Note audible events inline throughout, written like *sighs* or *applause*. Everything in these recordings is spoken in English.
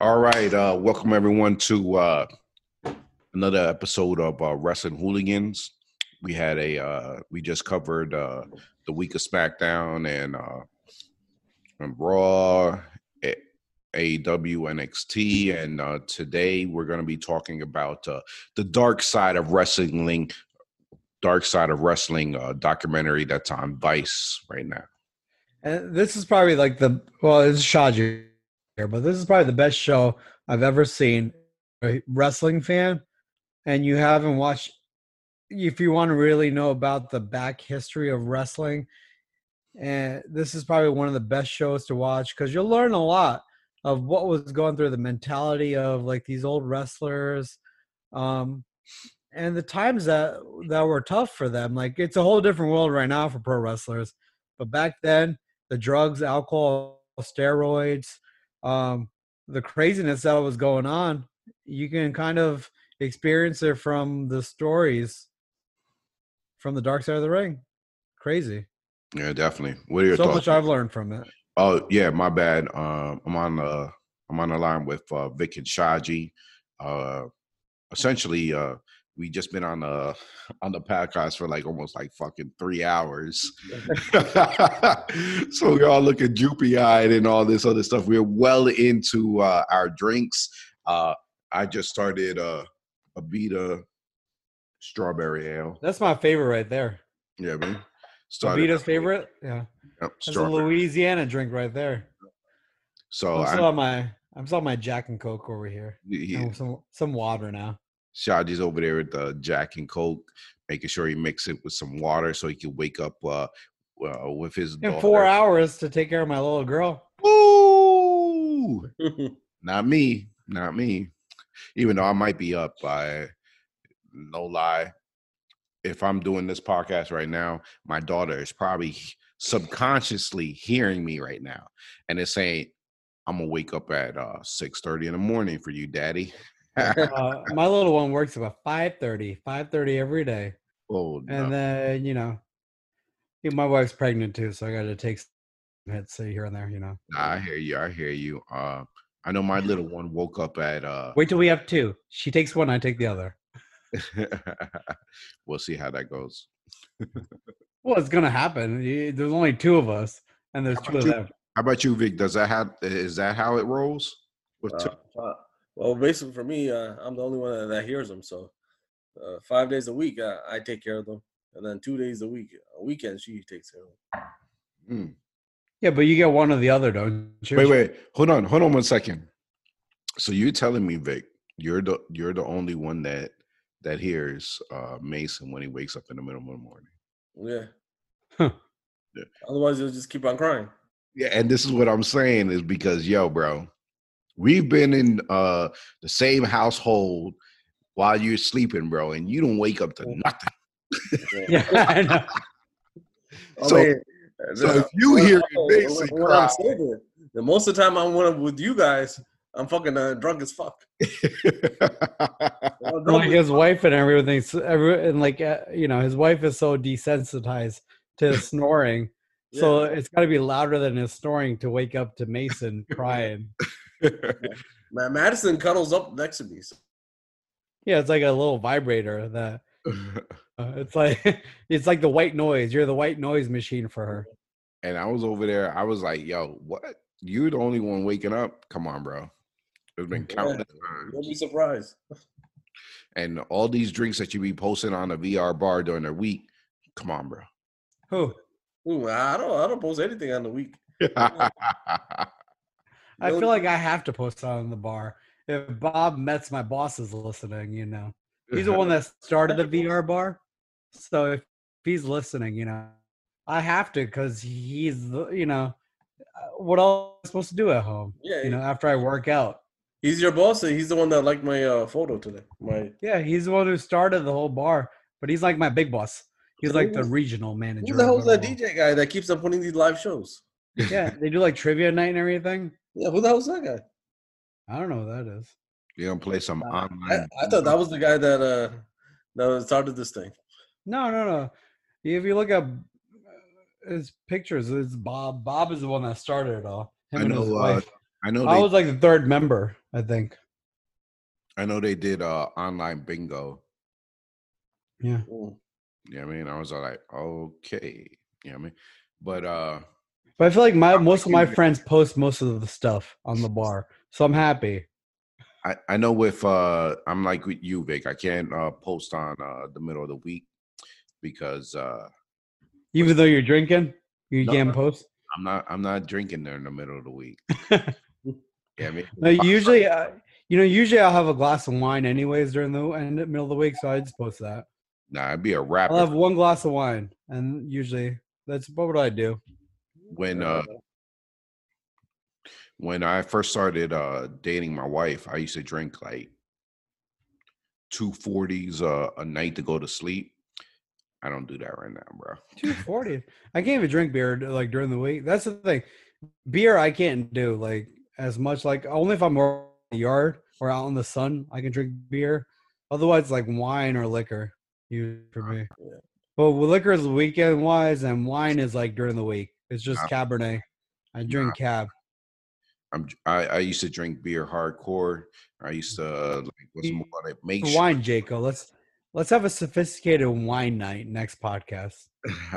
All right, uh, welcome everyone to uh, another episode of uh, Wrestling Hooligans. We had a uh, we just covered uh, the week of SmackDown and uh, and Raw, A- AEW, NXT, and uh, today we're going to be talking about uh, the dark side of wrestling, dark side of wrestling uh, documentary that's on Vice right now. And this is probably like the well, it's Shaji but this is probably the best show I've ever seen. A wrestling fan, and you haven't watched. If you want to really know about the back history of wrestling, and this is probably one of the best shows to watch because you'll learn a lot of what was going through the mentality of like these old wrestlers, um, and the times that that were tough for them. Like it's a whole different world right now for pro wrestlers, but back then the drugs, alcohol, steroids, um, the craziness that was going on, you can kind of experience it from the stories from the dark side of the ring. Crazy. Yeah, definitely. What are your so thoughts? much I've learned from it. Oh yeah, my bad. Um, I'm on the I'm on the line with uh, Vic and Shaji. Uh, essentially, uh, we just been on the on the podcast for like almost like fucking three hours. *laughs* *laughs* so we all looking droopy eyed and all this other stuff. We're well into uh, our drinks. Uh, I just started uh, Abita strawberry ale. That's my favorite right there. Yeah, man. Started Vita's favorite. Yeah, Yep, that's a. Louisiana drink right there. So I'm I, on my I'm still on my Jack and Coke over here. he- And some some water now. Shaji's over there with the Jack and Coke, making sure he mix it with some water so he can wake up uh, uh with his In daughter. four hours to take care of my little girl. Ooh, *laughs* not me, not me. Even though I might be up by no lie. If I'm doing this podcast right now, my daughter is probably subconsciously hearing me right now, and it's saying, "I'm gonna wake up at uh, six thirty in the morning for you, Daddy." Uh, my little one works about 5.30, 5.30 every day. oh, no. And then, you know, my wife's pregnant too, so I got to take some hits here and there, you know. I hear you. I hear you. Uh, I know my little one woke up at. Uh, Wait till we have two. She takes one, I take the other. *laughs* we'll see how that goes. *laughs* Well, it's going to happen. There's only two of us, and there's How two about of you? them. How about you, Vic? Does that have? Is that how it rolls? With two- Uh, uh, well, basically for me, uh, I'm the only one that, that hears them. So uh, five days a week, uh, I take care of them, and then two days a week, a weekend, she takes care of them. Mm. Yeah, but you get one or the other, don't you? Wait, wait, hold on, hold on one second. So you're telling me, Vic, you're the you're the only one that that hears uh, Mason when he wakes up in the middle of the morning. Yeah. Huh. Yeah. Otherwise, you'll just keep on crying. Yeah, and this is what I'm saying is because yo, bro, we've been in uh the same household while you're sleeping, bro, and you don't wake up to nothing. *laughs* Yeah, I know. *laughs* I So- mean, So uh, if you when- hear when- Mason when cry, sober, then most of the time I'm when I'm with you guys, I'm fucking uh, drunk as fuck. *laughs* I'm drunk like as his wife and everything, every, and like, uh, you know, his wife is so desensitized to snoring. So it's got to be louder than his snoring to wake up to Mason crying. Ma- Madison cuddles up next to me. So Yeah, it's like a little vibrator that *laughs* uh, it's like *laughs* it's like the white noise. You're the white noise machine for her. and I was over there. I was like, "Yo, what? You're the only one waking up? Come on, bro." It's been Yeah. countless don't be surprised. and all these drinks that you be posting on the VR bar during the week. Come on, bro. Who? *laughs* Ooh, I don't I don't post anything on the week. I feel like I have to post on the bar. If Bob Metz, my boss, is listening, you know, he's the *laughs* one that started the VR bar. So if he's listening, you know, I have to because he's, the you know, uh, what else am I supposed to do at home? Yeah, You know, after I work out. he's your boss. and He's the one that liked my uh, photo today. My Yeah, he's the one who started the whole bar, but he's like my big boss. He's like the regional manager. who the hell's that. DJ guy that keeps on putting these live shows? Yeah, they do like trivia night and everything. Yeah, who the hell's that guy? I don't know what that is. You're gonna play some Uh, I, online. I thought that was the guy that uh that started this thing. No, no, no. If you look up uh, his pictures, it's Bob. Bob is the one that started it all. Him I and his know. Uh, wife. I know. I They, was like the third member. I think. I know they did uh online bingo. Yeah. Mm. Yeah, I mean, I was like, okay. You know I mean? But uh But I feel like my most of my friends post most of the stuff on the *laughs* bar, so I'm happy. I, I know with uh I'm like with you, Vic. I can't uh post on uh the middle of the week because uh Even though you're drinking, you No, can't post. I'm not I'm not drinking during the middle of the week. *laughs* Yeah, I mean No, *laughs* usually, uh, you know, usually I'll have a glass of wine anyways during the end middle of the week, so I just post that. nah, it'd be a rapper I'll have one glass of wine, and usually that's what would I do? When uh when I first started uh dating my wife, I used to drink like two forties uh, a night to go to sleep. I don't do that right now, bro. Two *laughs* forty. I can't even drink beer like during the week. That's the thing. Beer I can't do like as much. Like only if I'm more in the yard or out in the sun, I can drink beer. Otherwise, like wine or liquor, you for me. Yeah. But liquor is weekend wise, and wine is like during the week. It's just Cabernet. I drink Cab. I'm I, I used to drink beer hardcore. I used to uh, like what's more like make For sure- wine, Jaco. Let's let's have a sophisticated wine night next podcast. *laughs*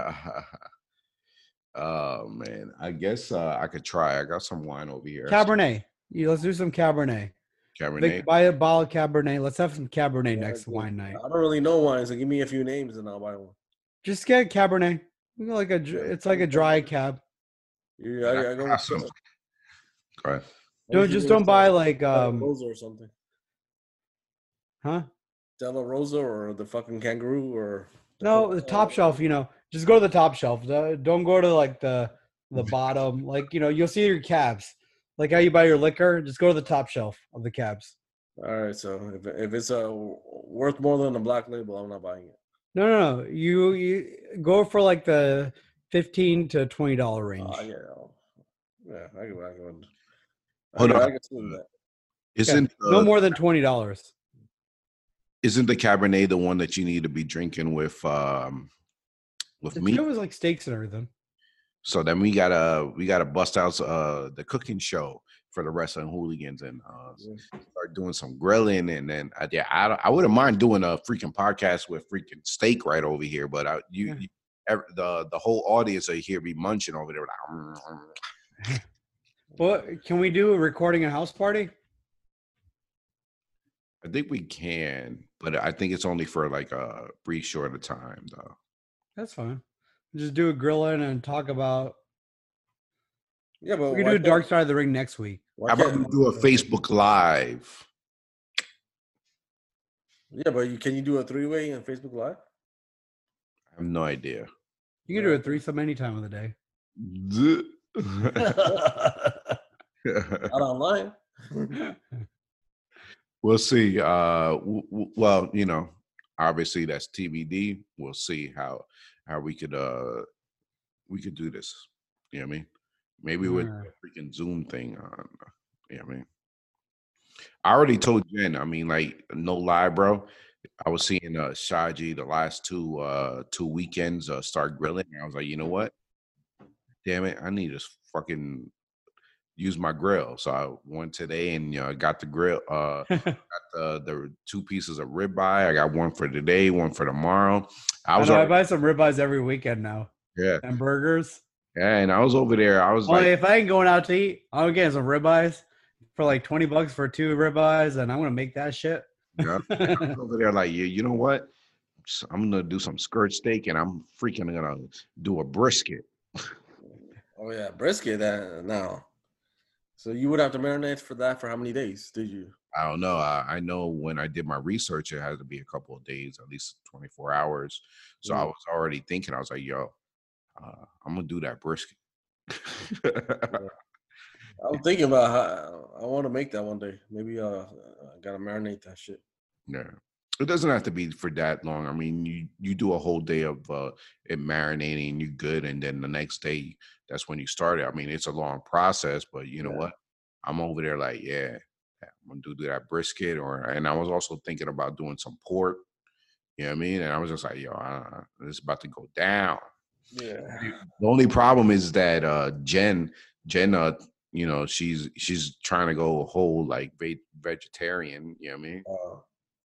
oh man, I guess uh, I could try. I got some wine over here. Cabernet. Yeah, let's do some Cabernet. Cabernet. Vic, buy a bottle of Cabernet. Let's have some Cabernet Yeah, next wine night. I don't really know wine, so give me a few names and I'll buy one. Just get Cabernet. We go Like a, it's like a dry cab. Yeah, I, I go with Awesome. Go ahead. Don't just don't buy uh, like Stella um, Rosa or something. huh? Della Rosa or the fucking kangaroo or No, the top uh, shelf. You know, just go to the top shelf. Don't go to like the the bottom. Like you know, you'll see your cabs. Like how you buy your liquor. Just go to the top shelf of the cabs. All right, so if if it's uh, worth more than a black label, I'm not buying it. No, no, no. You you go for like the fifteen to twenty dollar range. Uh, yeah, I'll- yeah, I can, I can. Hold I, can- on. I can swing that. Yeah, Isn't no more than twenty dollars. isn't the Cabernet the one that you need to be drinking with um with It meat? was like steaks and everything. So then we gotta we gotta bust out uh the cooking show for the wrestling hooligans and uh start doing some grilling and then uh, yeah I I wouldn't mind doing a freaking podcast with freaking steak right over here, but I you, Yeah. you ev- the the whole audience are here be munching over there like. *laughs* Well, *laughs* can we do a recording a house party? I think we can, but I think it's only for like a brief short of time though. That's fine. Just do a grilling and talk about. Yeah, but We can why do a can't- Dark Side of the Ring next week. why How about we do a Facebook Live? Yeah, but you, can you do a three way on Facebook Live? I have no idea. You can do a Yeah. threesome any time of the day. Not online. *laughs* we'll see. Uh, w- w- well, you know, obviously that's TBD. We'll see how how we could uh we could do this. You know what I mean? Maybe with a freaking Zoom thing on. You know what I mean? I already told Jen. I mean, like, no lie, bro. I was seeing uh Shaji the last two uh two weekends uh start grilling. And I was like, you know what? Damn it, I need to fucking use my grill. So I went today and know, got the grill. Uh, *laughs* got the the two pieces of ribeye. I got one for today, one for tomorrow. I I, was know, I buy some ribeyes every weekend now yeah, and burgers. Yeah, and I was over there. I was Only like, if I ain't going out to eat, I'm getting some ribeyes for like 20 bucks for two ribeyes, and I'm gonna make that shit. yeah. I was over there like, yeah, you know what? I'm gonna do some skirt steak, and I'm freaking gonna do a brisket. Oh yeah, brisket. That now. So you would have to marinate for that for how many days? Did you? I don't know. I, I know when I did my research, it had to be a couple of days, at least 24 hours. So I Mm. was already thinking, I was like, yo, uh, I'm gonna do that brisket. I'm *laughs* thinking about how I want to make that one day. Maybe uh, I gotta marinate that shit. Yeah. It doesn't have to be for that long. I mean, you you do a whole day of uh it marinating, you good, and then the next day that's when you start it. I mean, it's a long process, but you know Yeah. what? I'm over there like, yeah, I'm gonna do that brisket, or and I was also thinking about doing some pork. You know what I mean? And I was just like, yo, uh, it's about to go down. Yeah. The only problem is that uh Jen Jen uh you know, she's she's trying to go whole like ve- vegetarian. You know what I mean? Uh,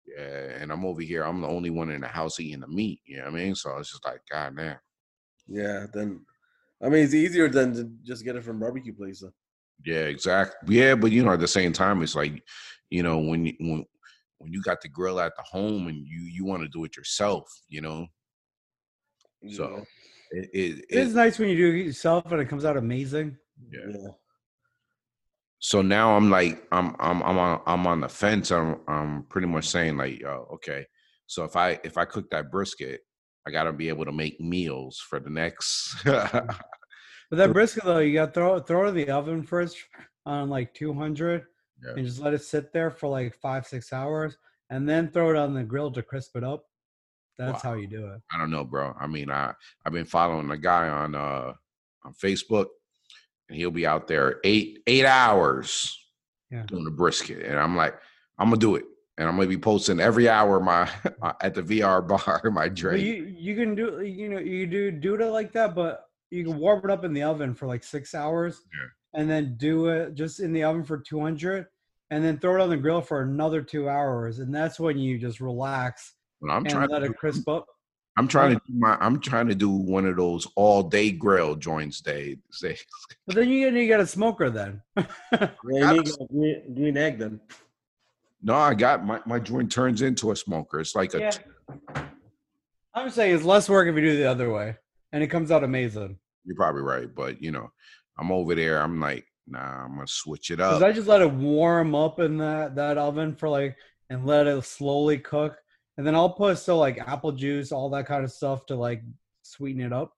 Yeah, and I'm over here. I'm the only one in the house eating the meat. You know what I mean? So it's just like, God damn. yeah, then I mean it's easier than to just get it from barbecue place. Yeah, exactly. Yeah, but you know, at the same time, it's like, you know, when you when when you got the grill at the home and you you want to do it yourself, you know. So it, it, It is it nice when you do it yourself and it comes out amazing. yeah. Yeah. yeah. so now I'm like I'm I'm I'm on I'm on the fence. I'm I'm pretty much saying like, oh, okay. So if I if I cook that brisket, I got to be able to make meals for the next. *laughs* But that brisket though, you got to throw throw it in the oven first on like 200 Yeah. and just let it sit there for like five six hours, and then throw it on the grill to crisp it up. That's how you do it. I don't know, bro. I mean, I I've been following a guy on uh on Facebook, and he'll be out there eight eight hours Yeah. doing the brisket, and I'm like, I'm gonna do it, and I'm gonna be posting every hour *laughs* my at the VR bar my drink. you you can do you know you do do it like that, but you can warm it up in the oven for like six hours, Yeah. and then do it just in the oven for 200, and then throw it on the grill for another two hours, and that's when you just relax But I'm and trying let to it crisp up. I'm trying to do my I'm trying to do one of those all day grill joints day. *laughs* Say, But then you you got a smoker then. *laughs* Yeah, you need a green, green egg then. no, I got my my joint turns into a smoker. It's like a yeah. I'm saying it's less work if you do it the other way, and it comes out amazing. you're probably right, but you know, I'm over there. I'm like, nah, I'm gonna switch it up. Because up. I just let it warm up in that that oven for like, and let it slowly cook, and then I'll put so like apple juice, all that kind of stuff to like sweeten it up,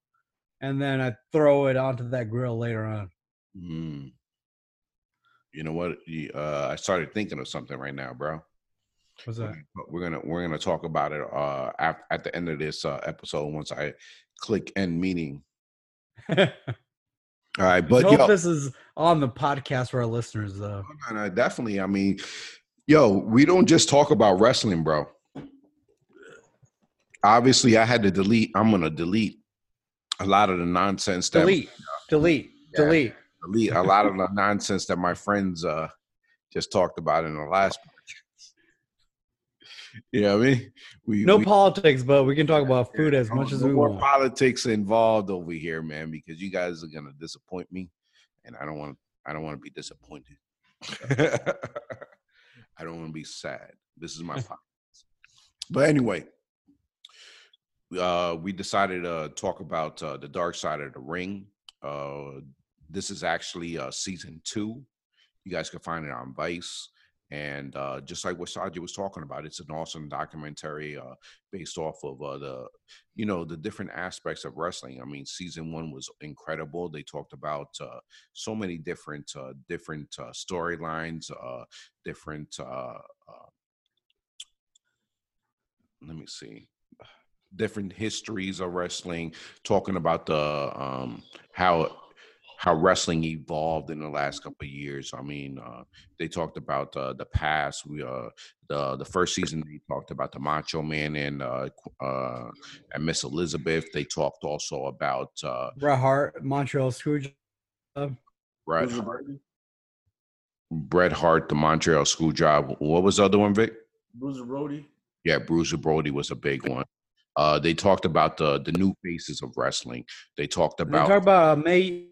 and then I throw it onto that grill later on. Mm. You know what? Uh, I started thinking of something right now, bro. What's We're that? We're gonna we're gonna talk about it uh at, at the end of this uh, episode once I click end meeting. *laughs* All right, but I hope yo, this is on the podcast for our listeners, though. I definitely, I mean, yo, we don't just talk about wrestling, bro. Obviously, I had to delete. I'm gonna delete a lot of the nonsense that Delete, delete, Yeah. delete. delete a lot of the nonsense that my friends uh just talked about in the last. *laughs* You know what I mean? We No we, politics, but we can talk about food as much as we more want. politics involved over here, man, because you guys are gonna disappoint me, and I don't want I don't want to be disappointed. *laughs* I don't want to be sad. This is my *laughs* podcast. But anyway, uh, we decided to talk about uh, the dark side of the ring. Uh, this is actually uh, season two. You guys can find it on Vice. And uh, just like what Shaji was talking about, it's an awesome documentary uh, based off of uh, the, you know, the different aspects of wrestling. I mean, season one was incredible. They talked about uh, so many different, uh, different uh, storylines, uh, different. Uh, uh, let me see different histories of wrestling, talking about the um, how how wrestling evolved in the last couple of years. I mean, uh, they talked about uh, the past. We uh, the the first season they talked about the Macho Man and uh, uh, and Miss Elizabeth. They talked also about uh, Bret Hart, Montreal Screwjob. Bret, Bruiser Brody. Bret Hart, the Montreal Screwjob. What was the other one, Vic? Bruiser Brody. Yeah, Bruiser Brody was a big one. Uh, they talked about the the new faces of wrestling. They talked They about talk about uh, May.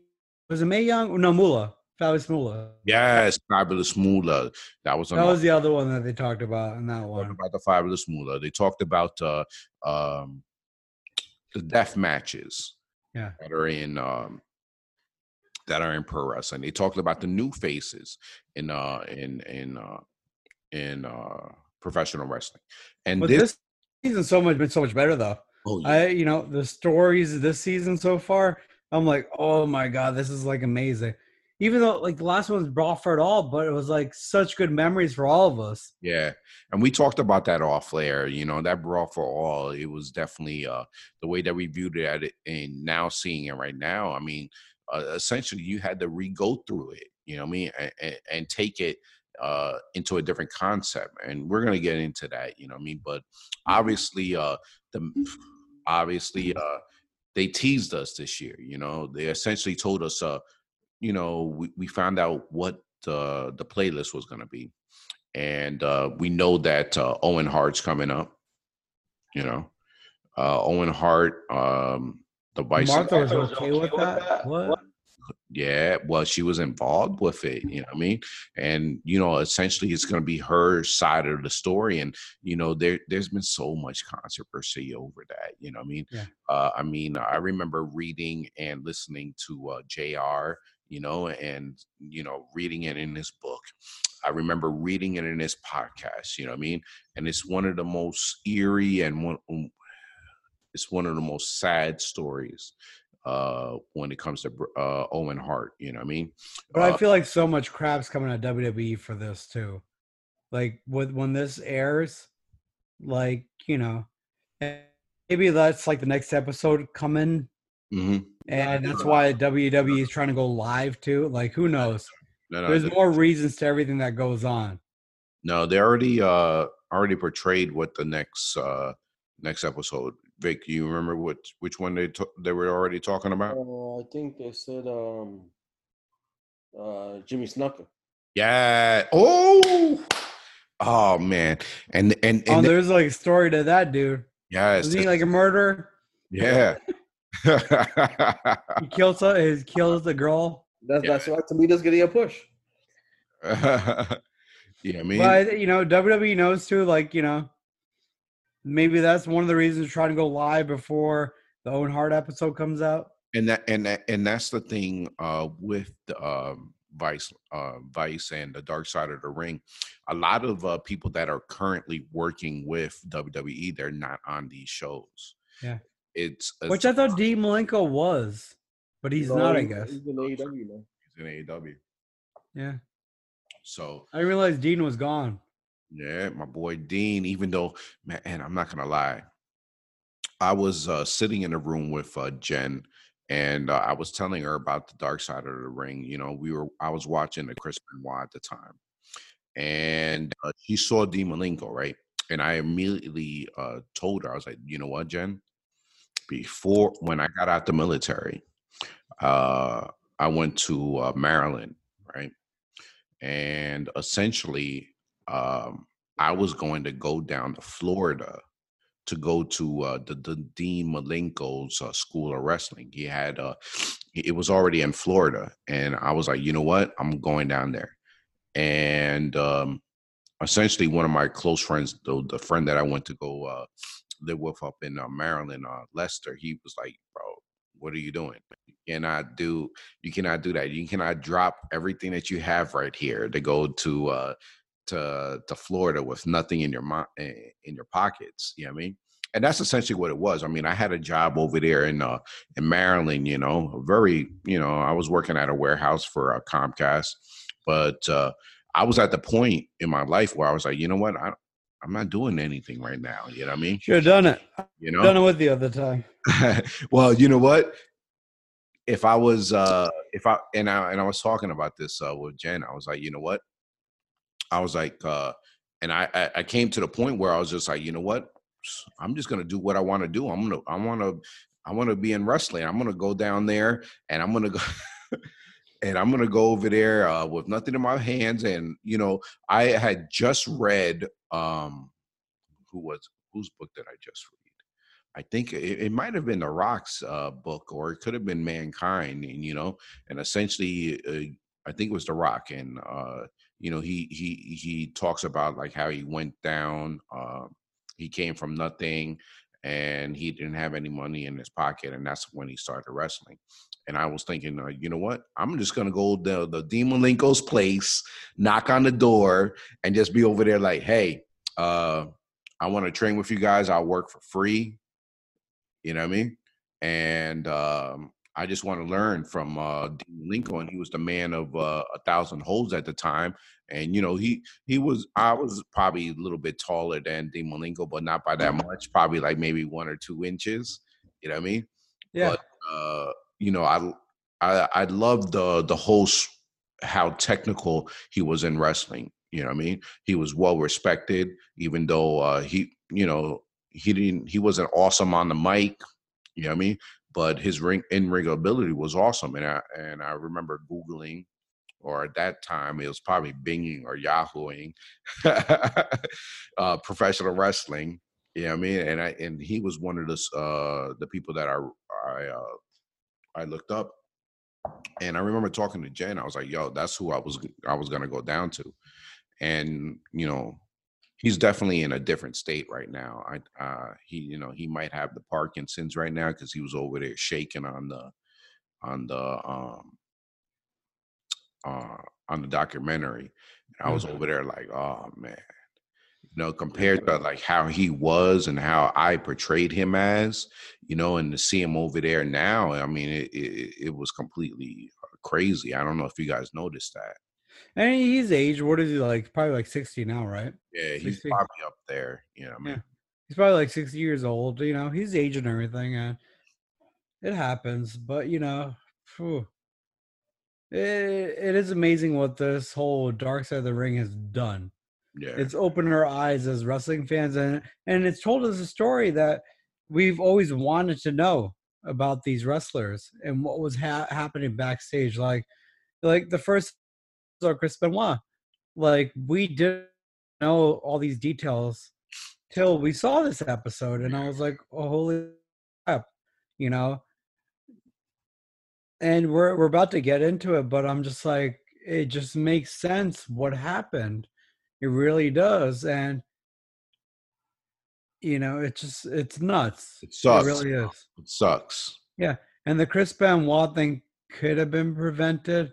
Was it May Young? Or no, Moolah. Fabulous Moolah. Yes, Fabulous Moolah. That was That was the other one that they talked about in that talked one. about the Fabulous Moolah. They talked about uh, um, the death matches Yeah. that are in um, that are in pro wrestling. They talked about the new faces in uh, in in uh, in uh, professional wrestling. And this, this season's so much been so much better though. oh, yeah. I you know the stories this season so far. I'm like, oh my god, this is like amazing. Even though like the last one was Brawl for It All, but it was like such good memories for all of us. Yeah, and we talked about that off layer. You know, that brawl for all. It was definitely uh, the way that we viewed it at it, and now seeing it right now. I mean, uh, essentially, you had to re go through it. You know, what I mean, and, and, and take it uh, into a different concept. And we're gonna get into that. You know, what I mean, but obviously, uh, the *sniffs* obviously uh, they teased us this year. You know, they essentially told us, uh, you know, we, we found out what the the playlist was going to be, and uh, we know that uh, Owen Hart's coming up. You know, uh, Owen Hart, um, the vice. Martha was okay with that. What? Yeah, well, she was involved with it, you know what I mean? And you know, essentially it's gonna be her side of the story. And you know, there there's been so much controversy over that, you know what I mean? Yeah. Uh I mean, I remember reading and listening to uh JR, you know, and you know, reading it in his book. I remember reading it in his podcast, you know what I mean? And it's one of the most eerie and one um, it's one of the most sad stories uh, when it comes to uh, Owen Hart. You know what I mean? But Uh, I feel like so much crap's coming at WWE for this too. Like with when this airs, like you know, maybe that's like the next episode coming, mhm. and that's why WWE is trying to go live too. Like who knows? No, no, There's th- more reasons to everything that goes on. no, they already uh, already portrayed what the next uh, next episode. Vic, do you remember what which one they to- they were already talking about? Uh, I think they said um, uh, Jimmy Snuka. Yeah. Oh. Oh man. And and Oh, and there's like a story to that dude. yes. Is he like a murderer? yeah. *laughs* *laughs* He kills her. He kills the girl. That's Yeah. that's why Tamina's getting a push. *laughs* yeah, I mean, But you know, WWE knows too. Like you know, maybe that's one of the reasons trying to go live before the Owen Hart episode comes out. and that and that and that's the thing uh with the um vice uh vice and the dark side of the ring a lot of uh people that are currently working with wwe they're not on these shows Yeah. it's Which I thought Dean Malenko was, but he's No, not. I guess. He's in AEW now. in AEW. Yeah, so I didn't realize Dean was gone. Yeah my boy dean even though man i'm not gonna lie i was uh sitting in a room with uh jen and uh, I was telling her about the dark side of the ring. You know, we were I was watching the Chris Benoit at the time, and uh, she saw Dean Malenko, right? And I immediately uh, told her, I was like, you know what, Jen? Before when I got out the military, uh, I went to uh, Maryland, right? And essentially, um, I was going to go down to Florida to go to uh, the, the Dean Malenko's uh, school of wrestling. He had uh, it was already in Florida, and I was like, you know what, I'm going down there. And um, essentially, one of my close friends, the, the friend that I went to go uh, live with up in uh, Maryland, uh, Lester, he was like, bro, what are you doing? You cannot do you cannot do that. You cannot drop everything that you have right here to go to uh, to to Florida with nothing in your mo- eh, in your pockets. You know what I mean? And that's essentially what it was. I mean, I had a job over there in uh, in Maryland. You know, very you know, I was working at a warehouse for uh, Comcast, but uh, I was at the point in my life where I was like, you know what, I, I'm not doing anything right now. You know what I mean? Have done it. You know, Done it with the time. *laughs* well, you know what? If I was, uh, if I and I and I was talking about this uh, with Jen, I was like, you know what? I was like, uh, and I, I came to the point where I was just like, you know what? I'm just gonna do what I want to do. I'm gonna I want to I want to be in wrestling. I'm gonna go down there and I'm gonna go. *laughs* And I'm gonna go over there uh, with nothing in my hands, and you know, I had just read um, who was whose book did I just read? I think it, it might have been the Rock's uh, book, or it could have been Mankind, and you know, and essentially, uh, I think it was the Rock, and uh, you know, he he he talks about like how he went down, uh, he came from nothing, and he didn't have any money in his pocket, and that's when he started wrestling. And I was thinking, uh, you know what? I'm just gonna go to the Dean Malenko's place, knock on the door, and just be over there like, hey, uh, I want to train with you guys. I'll work for free. You know what I mean? And um, I just want to learn from uh, Dean Malenko. He was the man of uh, a thousand holds at the time, and you know he he was. I was probably a little bit taller than Dean Malenko, but not by that much. Probably like maybe one or two inches. You know what I mean? Yeah. But uh, you know, I I I love the the whole how technical he was in wrestling. You know what I mean? He was well respected, even though uh, he, you know, he didn't. He wasn't awesome on the mic. You know what I mean? But his ring in ring ability was awesome. And I and I remember googling, or at that time it was probably Binging or Yahooing, *laughs* uh, professional wrestling. Yeah, you know I mean, and I and he was one of the uh, the people that I I uh, I looked up, and I remember talking to Jen. I was like, "Yo, that's who I was I was gonna go down to," and you know, he's definitely in a different state right now. I uh he you know he might have the Parkinson's right now because he was over there shaking on the on the um uh on the documentary. And I was Mhm. over there like, oh man. You know, compared to like how he was and how I portrayed him as, you know, and to see him over there now, I mean, it it, it was completely uh, crazy. I don't know if you guys noticed that. And he's aged. What is he like? Probably like sixty now, right? Yeah, he's 60. probably up there. You know, I mean, Yeah. He's probably like sixty years old. You know, he's aging and everything, and it happens. But you know, phew, it, it is amazing what this whole Dark Side of the Ring has done. yeah. It's opened our eyes as wrestling fans, and and it's told us a story that we've always wanted to know about these wrestlers and what was ha- happening backstage. Like, like the first or Chris Benoit, like we didn't know all these details till we saw this episode, and I was like, oh holy crap, you know. And we're we're about to get into it, but I'm just like, it just makes sense what happened. It really does, and you know, it's just it's nuts. It sucks. It really is. It sucks. Yeah, and the Chris Benoit thing could have been prevented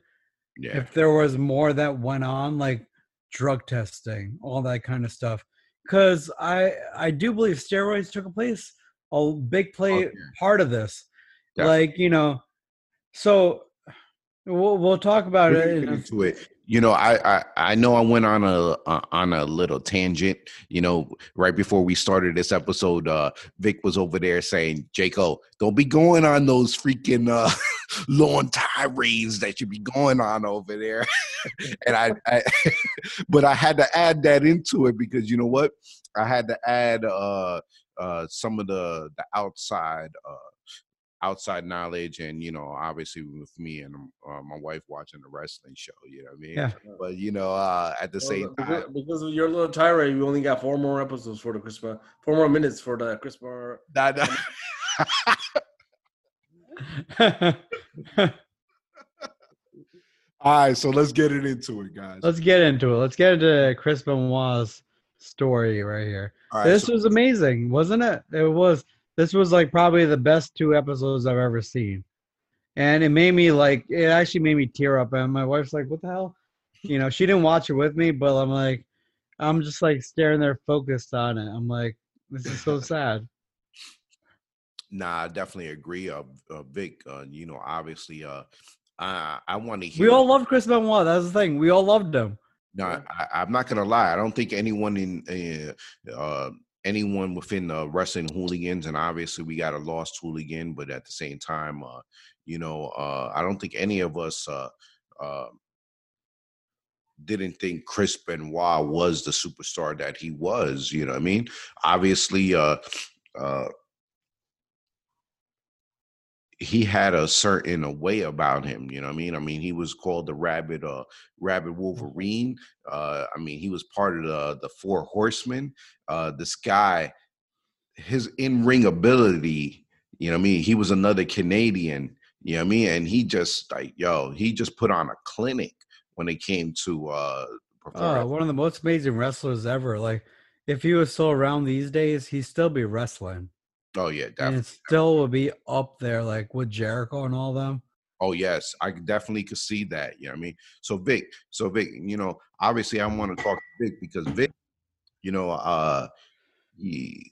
Yeah. if there was more that went on, like drug testing, all that kind of stuff. Because I I do believe steroids took a place, a big oh, play yeah. part of this. Definitely. Like you know, so we'll we'll talk about We'll it. get In a, into it. You know, I, I I know I went on a uh, on a little tangent. You know, right before we started this episode, uh, Vic was over there saying, "Jaco, don't be going on those freaking uh, *laughs* long tirades that you be going on over there." *laughs* and I, I *laughs* but I had to add that into it because you know what? I had to add uh, uh, some of the the outside. Uh, outside knowledge and you know obviously with me and uh, my wife watching the wrestling show you know what i mean Yeah. but you know uh at the Well, same because, time because of your little tirade, we only got four more episodes for the Christmas, four more minutes for the Christmas. that- *laughs* all right so let's get it into it guys let's get into it. Let's get into Chris Benoit's story right here. all right this so- was amazing, wasn't it? It was. This was like probably the best two episodes I've ever seen, and it made me like it actually made me tear up. And my wife's like, "What the hell?" You know, she didn't watch it with me, but I'm like, I'm just like staring there, focused on it. I'm like, this is so sad. nah i definitely agree uh, uh vic uh you know obviously uh i i want to hear We all loved Chris Benoit. That's the thing. We all loved him. No. I, I'm not gonna lie. I don't think anyone in uh, uh, anyone within the wrestling hooligans, and obviously we got a lost hooligan, but at the same time, uh, you know, uh, I don't think any of us uh, uh, didn't think Chris Benoit was the superstar that he was. You know I mean? Obviously, uh, uh, he had a certain way about him. You know what I mean? I mean, he was called the Rabid, uh, Rabid Wolverine. Uh, I mean, he was part of the the Four Horsemen. Uh, this guy, his in ring ability. You know what I mean? He was another Canadian. You know what I mean? And he just like yo, he just put on a clinic when it came to uh Oh, one of the most amazing wrestlers ever. Like, if he was still around these days, he'd still be wrestling. Oh yeah, and definitely. it still would be up there, like with Jericho and all them. Oh yes, I definitely could see that. You know what I mean? So Vic, so Vic, you know, obviously I want to talk to Vic because Vic, you know, uh he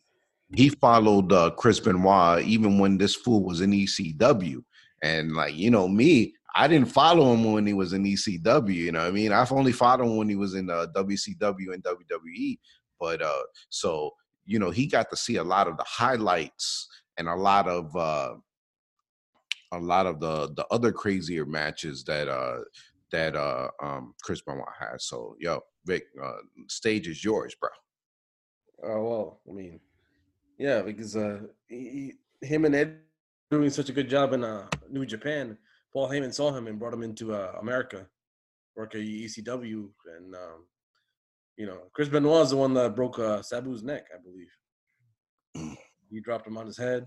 he followed uh Chris Benoit even when this fool was in ECW. And like, you know, me, I didn't follow him when he was in ECW, you know what I mean? I've only followed him when he was in uh, WCW and WWE. But uh so, you know, he got to see a lot of the highlights and a lot of uh a lot of the the other crazier matches that uh that uh um Chris Benoit has. So yo, Vic, uh stage is yours, bro. Oh well, I mean, yeah, because uh, he, him and Ed doing such a good job in uh, New Japan, Paul Heyman saw him and brought him into uh, America, work at ECW, and um, you know Chris Benoit is the one that broke uh, Sabu's neck, I believe. he dropped him on his head,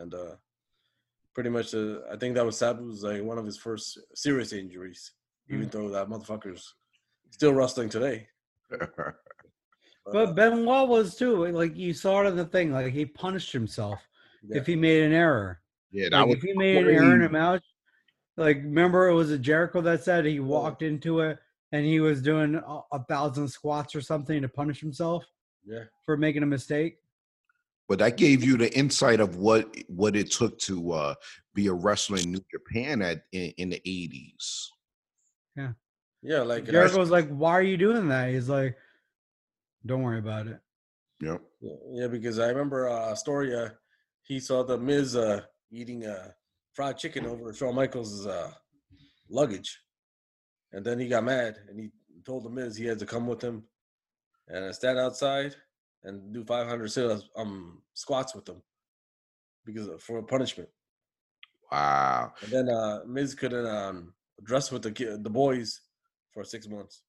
and uh, pretty much, uh, I think that was Sabu's like one of his first serious injuries. Even Mm. though that motherfucker's still wrestling today. *laughs* But Benoit was too. Like you saw it in the thing. Like he punished himself yeah. if he made an error. yeah, that Like was if he made an error in a crazy. match, like remember it was a Jericho that said he walked into it and he was doing a, a thousand squats or something to punish himself yeah. for making a mistake. but that gave you the insight of what what it took to uh be a wrestler in New Japan at in, in the eighties. Yeah, yeah. like Jericho was like, "Why are you doing that?" He's like, "Don't worry about it." Yep. Yeah, yeah, because I remember uh, a story. Uh, he saw the Miz uh, eating uh, fried chicken over Shawn Michaels' uh, luggage, and then he got mad and he told the Miz he had to come with him and stand outside and do 500 sit um squats with him because of, for punishment. Wow. And then uh, Miz couldn't um, dress with the the boys for six months.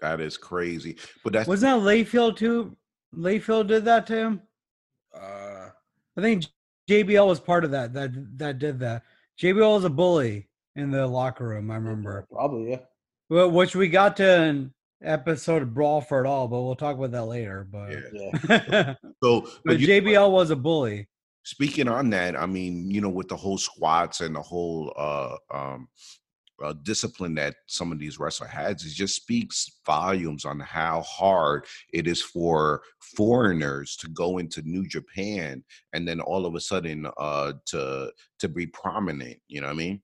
That is crazy. But that's Wasn't that Layfield too? Layfield did that to him. Uh, I think JBL was part of that. That that did that. JBL was a bully in the locker room. I remember. probably yeah. Well, which we got to an episode of Brawl for It All, but we'll talk about that later. But, Yeah. *laughs* Yeah, so but but you- JBL was a bully. speaking on that, I mean, you know, with the whole squats and the whole uh um uh, discipline that some of these wrestler has, it just speaks volumes on how hard it is for foreigners to go into New Japan and then all of a sudden uh to to be prominent. You know what I mean?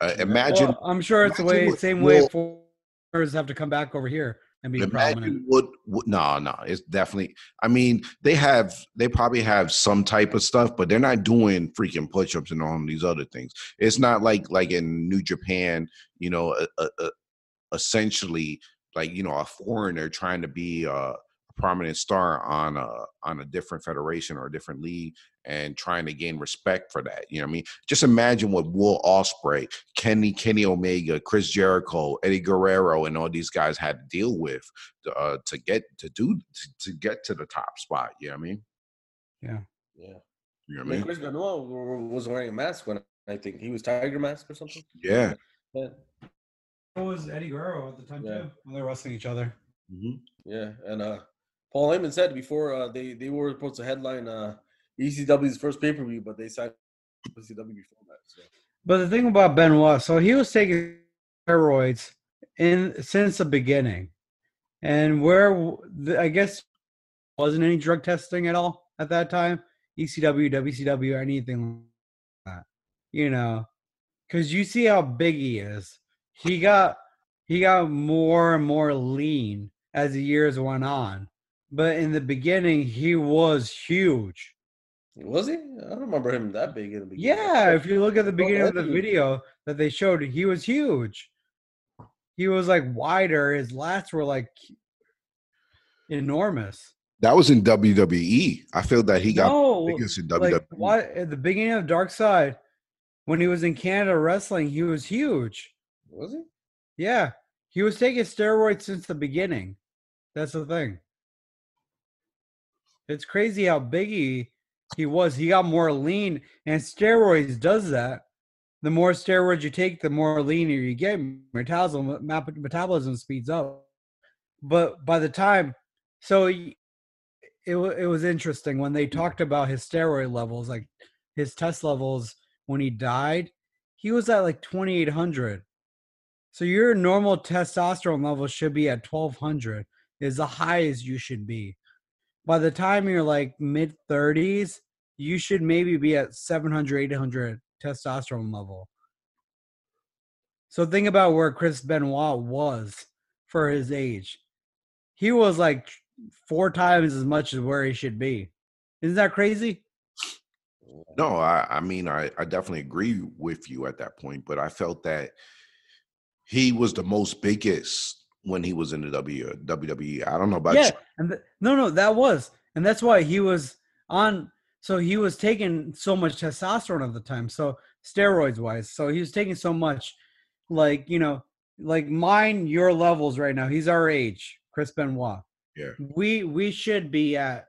Uh, imagine Well, I'm sure it's the way what same way Will- foreigners have to come back over here and be prominent. Imagine what, what no no it's definitely i mean they have they probably have some type of stuff but they're not doing freaking push-ups and all these other things it's not like like in new japan you know a, a, a- essentially like you know a foreigner trying to be a, a prominent star on a on a different federation or a different league and trying to gain respect for that you know what i mean just imagine what will ospreay kenny kenny omega chris jericho eddie guerrero and all these guys had to deal with uh, to get to do to, to get to the top spot. You know what I mean? yeah. Yeah. You know I what I mean, mean? Chris Benoit w- w- was wearing a mask when I think he was Tiger Mask or something. Yeah. Yeah, What was Eddie Guerrero at the time Yeah. too? When they're wrestling each other. Mhm. yeah. And uh, Paul Heyman said before uh, they they were supposed to headline uh, ECW's first pay per view, but they signed ECW before that. So But the thing about Benoit, so he was taking steroids in since the beginning, and where I guess wasn't any drug testing at all at that time. ECW, WCW, anything like that, you know, because you see how big he is. He got he got more and more lean as the years went on, but in the beginning he was huge. was he? I don't remember him that big in the beginning. Yeah, if you look at the Go beginning of the ahead. video that they showed, he was huge. He was like wider. His lats were like enormous. That was in WWE. I feel that he got no, biggest in E. like WWE. why at the beginning of Dark Side, when he was in Canada wrestling, he was huge. was he? Yeah, he was taking steroids since the beginning. That's the thing. It's crazy how big he was. He got more lean, and steroids does that. The more steroids you take, the more leaner you get. Metabolism metabolism speeds up. But by the time, so it it was interesting when they talked about his steroid levels, like his test levels when he died. He was at like twenty eight hundred. So your normal testosterone level should be at 1200 is the highest you should be. By the time you're like mid 30s, you should maybe be at 700 800 testosterone level. So think about where Chris Benoit was for his age. He was like four times as much as where he should be. Isn't that crazy? no, I, I mean, I, I definitely agree with you at that point, but I felt that he was the most biggest when he was in the W WWE. I don't know about yeah, you. and th- no, no, that was, and that's why he was on So he was taking so much testosterone at the time. So steroids wise, so he was taking so much, like you know, like mine, your levels right now. He's our age, Chris Benoit. Yeah. We we should be at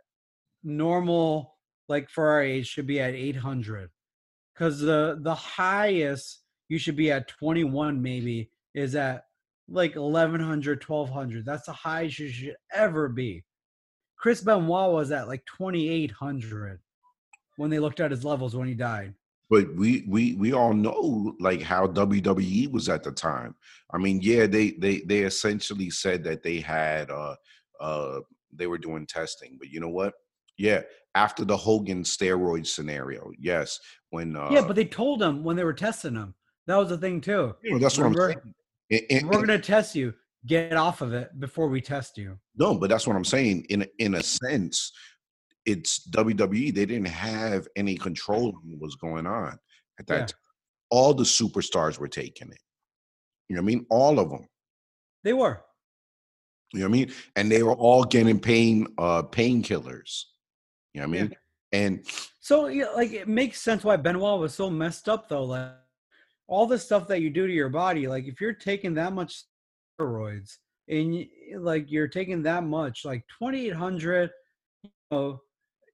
normal, like for our age, should be at 800, because the the highest you should be at 21 maybe is at like 1100 1200 that's the highest you should ever be chris benoit was at like 2800 when they looked at his levels when he died but we we we all know like how WWE was at the time. I mean, yeah, they they they essentially said that they had uh uh they were doing testing, but you know what? Yeah, after the Hogan steroid scenario, yes, when uh yeah but they told him when they were testing him that was the thing too you know, that's what I'm saying. And- and- we're gonna test you get off of it before we test you No, but that's what I'm saying. In in a sense, it's WWE. They didn't have any control on what was going on at that Yeah. time. All the superstars were taking it. You know what I mean? All of them. they were You know what I mean? And they were all getting pain uh painkillers. You know what I Yeah. mean? And So yeah, like it makes sense why Benoit was so messed up though. Like all the stuff that you do to your body, like if you're taking that much steroids and eh, like you're taking that much, like 2800, you know,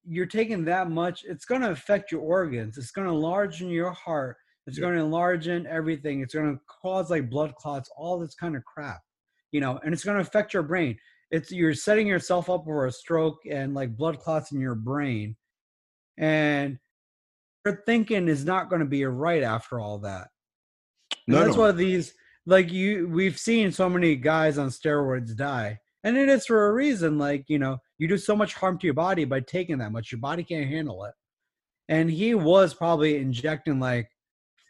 you're taking that much, it's going to affect your organs. It's going to enlarge in your heart. It's Yeah. going to enlarge in everything. It's going to cause like blood clots, all this kind of crap, you know, and it's going to affect your brain. It's you're setting yourself up for a stroke and like blood clots in your brain and your thinking is not going to be right after all that. And no, that's no. why these like you we've seen so many guys on steroids die. And it is for a reason. Like, you know, you do so much harm to your body by taking that much. Your body can't handle it. And he was probably injecting like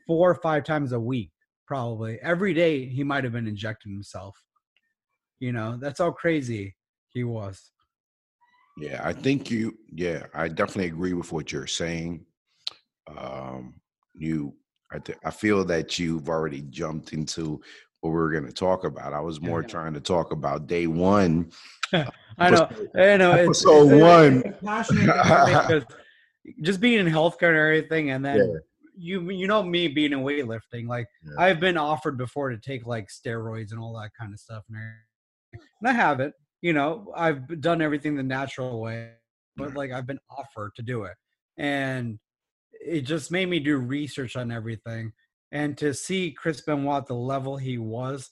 four or five times a week, probably. Every day he might have been injecting himself. You know, that's how crazy he was. Yeah, I think you. Yeah, I definitely agree with what you're saying. Um, you, I, th- I feel that you've already jumped into what we are going to talk about. I was more Yeah. trying to talk about day one. *laughs* Uh, I know. I know. It's, it's- one. it's passionate because just being in healthcare and everything, and then Yeah. you you know me being in weightlifting, like Yeah. I've been offered before to take like steroids and all that kind of stuff, and, and I haven't. You know, I've done everything the natural way, but like I've been offered to do it, and it just made me do research on everything, and to see Chris Benoit the level he was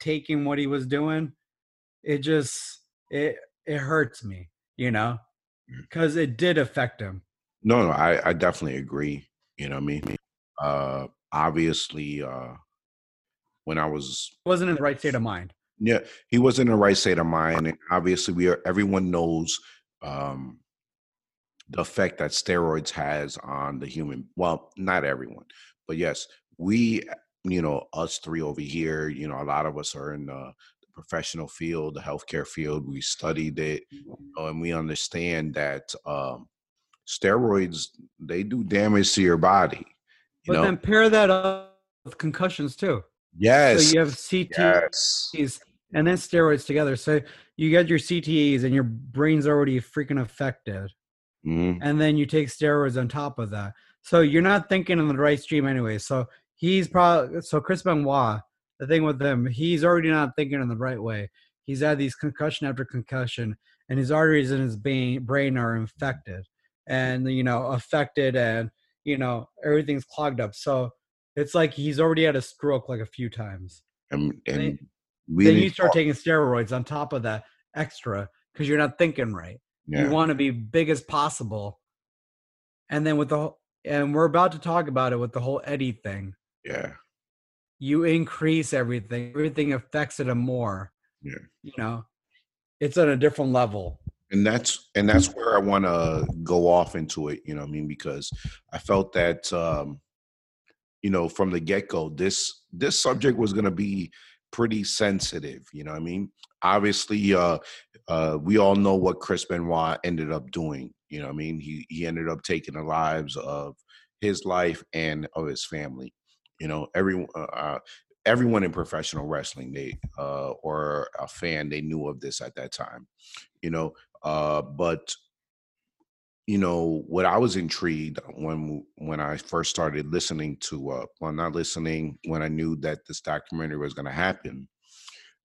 taking what he was doing, it just it it hurts me, you know, Mm. because it did affect him. No, no, I, I definitely agree. You know what I mean? Uh, obviously, uh, when I was wasn't in the right state of mind. Yeah, he wasn't in the right state of mind, and obviously, we are. Everyone knows um, the effect that steroids has on the human. Well, not everyone, but yes, we. You know, us three over here. You know, a lot of us are in the, the professional field, the healthcare field. We studied it, uh, and we understand that um, steroids they do damage to your body. You But know, then pair that up with concussions too. yes, So you have CTEs yes, and then steroids together. So you get your CTEs and your brain's already freaking affected. Mhm. And then you take steroids on top of that. So you're not thinking in the right stream anyway. So he's probably so Chris Benoit, the thing with him, he's already not thinking in the right way. He's had these concussion after concussion, and his arteries in his brain are infected and you know affected and you know everything's clogged up. So it's like he's already had a stroke like a few times. and and Then- we then you start taking steroids on top of that extra because you're not thinking right. Yeah. You want to be big as possible. And then with the whole, and we're about to talk about it with the whole Eddie thing. Yeah, You increase everything. Everything affects it a more. Yeah. You know, it's on a different level. and that's and that's where I want to go off into it. You know, what I mean, because I felt that um, you know from the get go, this this subject was going to be pretty sensitive. You know, what I mean, obviously, uh, uh, we all know what Chris Benoit ended up doing. You know, I mean, he he ended up taking the lives of his life and of his family. You know, everyone. Uh, uh, everyone in professional wrestling they uh or a fan they knew of this at that time you know uh, but you know what I was intrigued when when I first started listening to uh well not listening when I knew that this documentary was going to happen.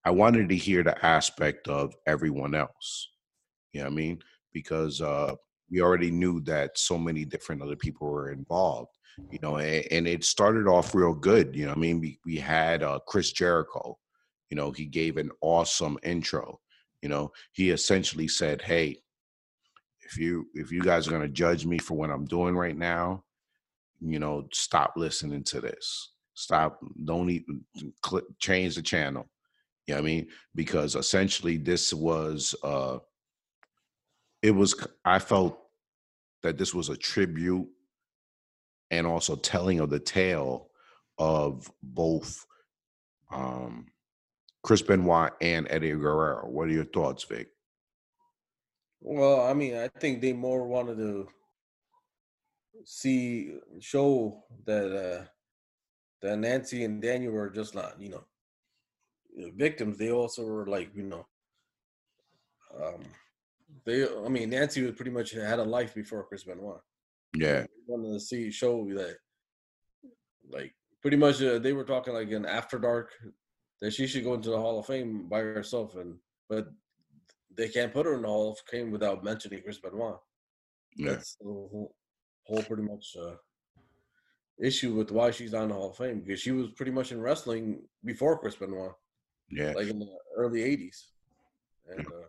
I wanted to hear the aspect of everyone else. You know what I mean? Because uh we already knew that so many different other people were involved you know and, and, it started off real good you know i mean we, we had uh, chris jericho you know he gave an awesome intro you know he essentially said hey if you if you guys are going to judge me for what i'm doing right now you know stop listening to this stop don't even click, change the channel you know what i mean because essentially this was uh it was i felt that this was a tribute and also telling of the tale of both um, Chris Benoit and Eddie Guerrero. What are your thoughts, Vic? Well, I mean, I think they more wanted to see show that uh that Nancy and Daniel were just not, you know, victims. They also were like, you know, um they. I mean, Nancy was pretty much had a life before Chris Benoit. Yeah, wanted to see show that, like, pretty much uh, they were talking like an after dark that she should go into the Hall of Fame by herself, and but they can't put her in the Hall of Fame without mentioning Chris Benoit. Yeah. That's the whole, whole pretty much uh, issue with why she's in the Hall of Fame because she was pretty much in wrestling before Chris Benoit. Yeah. Like in the early 80s. And uh,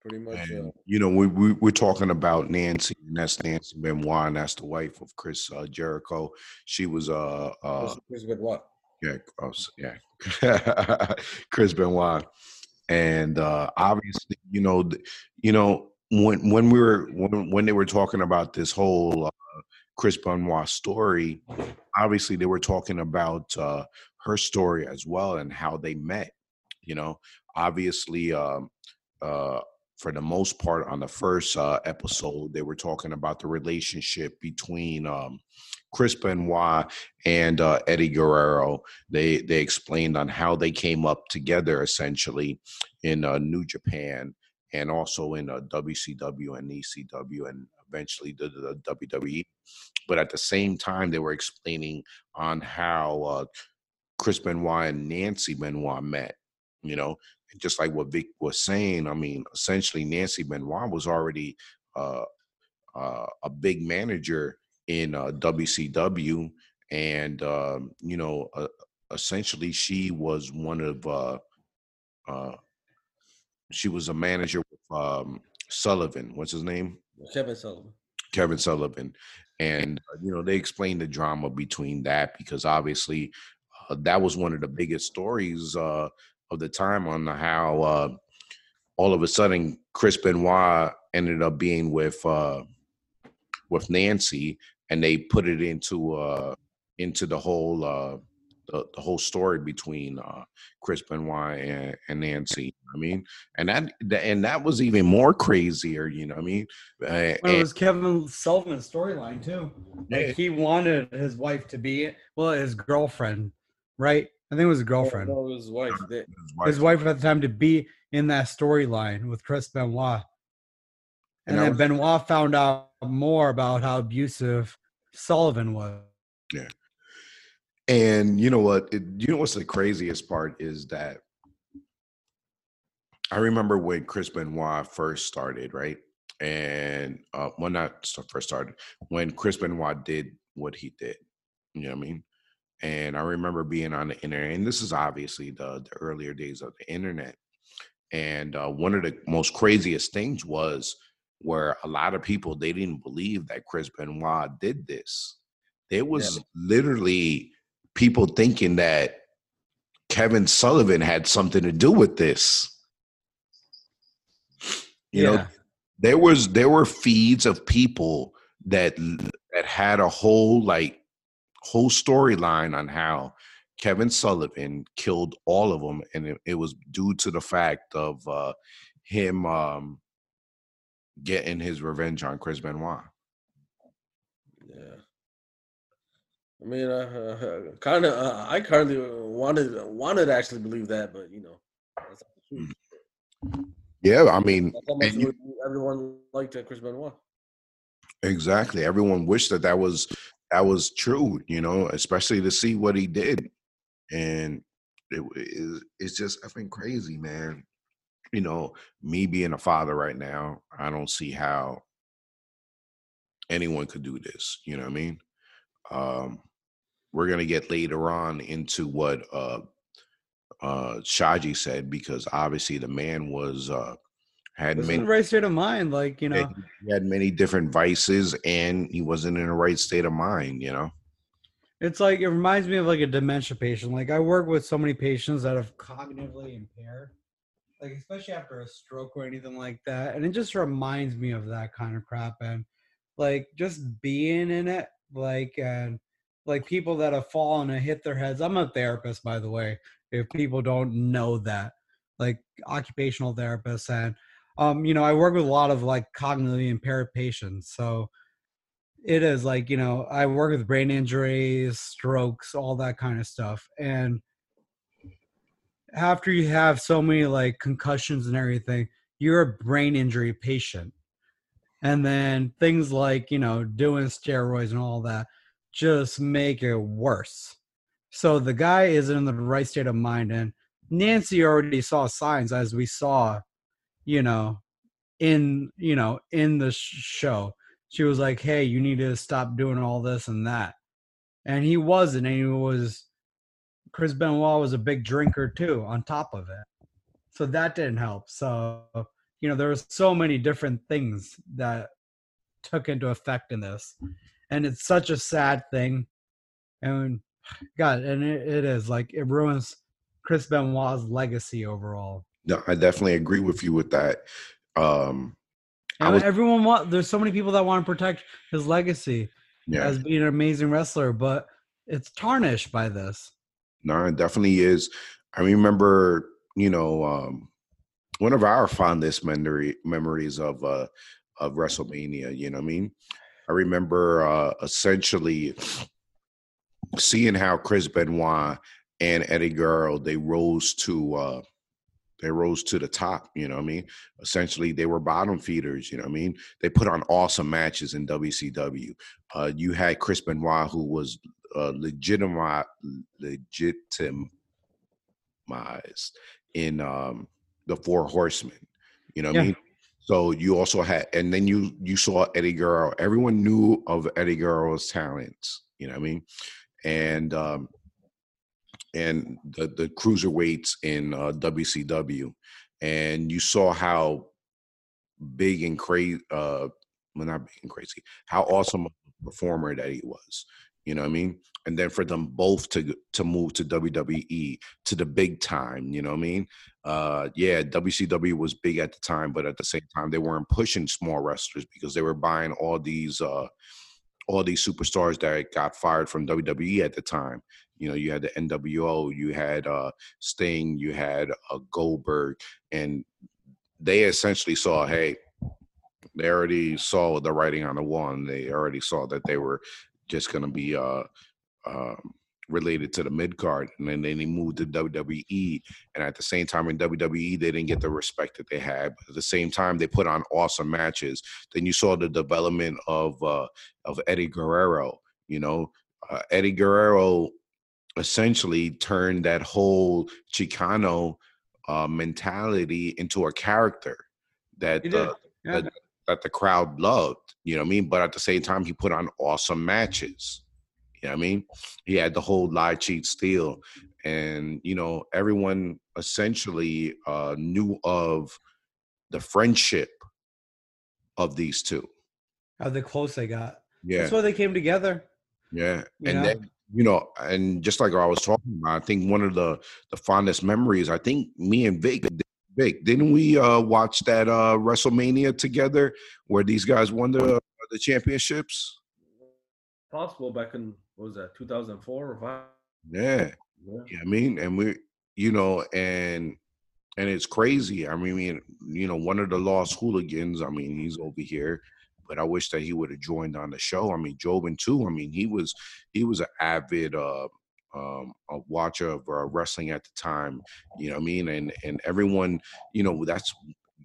pretty much. And, uh, you know, we, we we're talking about Nancy, and that's Nancy Benoit, and that's the wife of Chris uh, Jericho. She was uh uh Chris Benoit. yeah oh, yeah *laughs* Chris Benoit, and uh obviously you know you know when when we were when when they were talking about this whole uh, Chris Benoit story, obviously they were talking about uh, her story as well and how they met. You know, obviously. Um, uh, for the most part on the first uh, episode they were talking about the relationship between um, chris benoit and uh, eddie guerrero they they explained on how they came up together essentially in uh, new japan and also in uh, wcw and ecw and eventually the, wwe but at the same time they were explaining on how uh, chris benoit and nancy benoit met you know just like what Vic was saying, I mean, essentially Nancy Benoit was already uh, uh, a big manager in uh, WCW, and um, you know, uh, essentially she was one of uh, uh, she was a manager with um, Sullivan. What's his name? Kevin Sullivan. Kevin Sullivan, and you know they explained the drama between that because obviously that was one of the biggest stories uh, of the time on how uh, all of a sudden Chris Benoit ended up being with uh, with Nancy, and they put it into uh, into the whole uh, the, the whole story between uh, Chris Benoit and, and, Nancy. I mean, and that and that was even more crazier. You know, what I mean, uh, well, it was Kevin Sullivan's storyline too. Like he wanted his wife to be well, his girlfriend, right? I think it was his girlfriend. No, his wife. His wife. his wife at the time to be in that storyline with Chris Benoit. And, and then was, Benoit found out more about how abusive Sullivan was. Yeah. And you know what? It, you know what's the craziest part is that I remember when Chris Benoit first started, right? And uh, well, not first started when Chris Benoit did what he did. You know what I mean? And I remember being on the internet, and this is obviously the, the earlier days of the internet. And uh, one of the most craziest things was where a lot of people they didn't believe that Chris Benoit did this. There was yeah. literally people thinking that Kevin Sullivan had something to do with this. You yeah. know, there was there were feeds of people that that had a whole like whole storyline on how Kevin Sullivan killed all of them, and it, it was due to the fact of uh, him um, getting his revenge on Chris Benoit. Yeah, I mean, uh, uh, kind of, uh, I kind of wanted wanted to actually believe that, but you know, mm. Yeah, I mean, you, everyone liked Chris Benoit. Exactly. Everyone wished that that was that was true, you know, especially to see what he did, and it is it's just effing crazy, man. You know, me being a father right now, I don't see how anyone could do this. You know what I mean? Um, we're gonna get later on into what uh uh Shaji said because obviously the man was uh had This is many right state of mind. Like, you know, he had many different vices and he wasn't in the right state of mind, you know. it's like it reminds me of like a dementia patient. Like I work with so many patients that have cognitively impaired, like especially after a stroke or anything like that. And it just reminds me of that kind of crap. And like just being in it, like and like people that have fallen and hit their heads. I'm a therapist, by the way, if people don't know that, like occupational therapists and um, you know, I work with a lot of like cognitively impaired patients. So it is like, you know, I work with brain injuries, strokes, all that kind of stuff. And after you have so many like concussions and everything, you're a brain injury patient. And then things like, you know, doing steroids and all that just make it worse. So the guy isn't in the right state of mind. And Nancy already saw signs as we saw, you know, in, you know, in the show. She was like, hey, you need to stop doing all this and that. And he wasn't. And he was, Chris Benoit was a big drinker too, on top of it. So that didn't help. So, you know, there were so many different things that took into effect in this. And it's such a sad thing. And God, and it, it is like it ruins Chris Benoit's legacy overall. No, I definitely agree with you with that. Um I was- everyone want there's so many people that want to protect his legacy yeah, as being an amazing wrestler, but it's tarnished by this. no, it definitely is. I remember, you know, um one of our fondest memory memories of uh of WrestleMania, you know what I mean? I remember uh essentially seeing how Chris Benoit and Eddie Guerrero they rose to uh they rose to the top, you know what I mean? Essentially they were bottom feeders, you know what I mean? They put on awesome matches in WCW. Uh you had Chris Benoit who was uh legitimate legitimized in um the four horsemen. You know what I mean? So you also had and then you you saw Eddie Guerrero. Everyone knew of Eddie Guerrero's talents, you know what I mean? And um and the the cruiserweights in uh, WCW, and you saw how big and crazy, uh, well not big and crazy, how awesome a performer that he was. You know what I mean? And then for them both to to move to WWE to the big time, you know what I mean? Uh, yeah, WCW was big at the time, but at the same time they weren't pushing small wrestlers because they were buying all these uh, all these superstars that got fired from WWE at the time. You know, you had the NWO, you had uh, Sting, you had uh, Goldberg, and they essentially saw, hey, they already saw the writing on the wall, and they already saw that they were just going to be uh, um, related to the mid card, and then they moved to WWE. And at the same time, in WWE, they didn't get the respect that they had. But at the same time, they put on awesome matches. Then you saw the development of uh, of Eddie Guerrero. You know, uh, Eddie Guerrero essentially turned that whole Chicano uh, mentality into a character that Yeah. that, that the crowd loved. You know what I mean? But at the same time, he put on awesome matches. You know what I mean? He had the whole lie, cheat, steal, and you know everyone essentially uh, knew of the friendship of these two. How the close they got. Yeah, That's why they came together. yeah, you and know? then you know, and just like I was talking about, I think one of the the fondest memories. I think me and Vic, Vic, didn't we uh, watch that uh, WrestleMania together where these guys won the the championships? Possible back in what was that 2004 or five? Yeah, Yeah. yeah. I mean, and we, you know, and and it's crazy. I mean, you know, one of the lost hooligans. I mean, he's over here, but I wish that he would have joined on the show. I mean, Jobin too. I mean, he was he was an avid uh, um, a watcher of uh, wrestling at the time. You know what I mean? And and everyone, you know, that's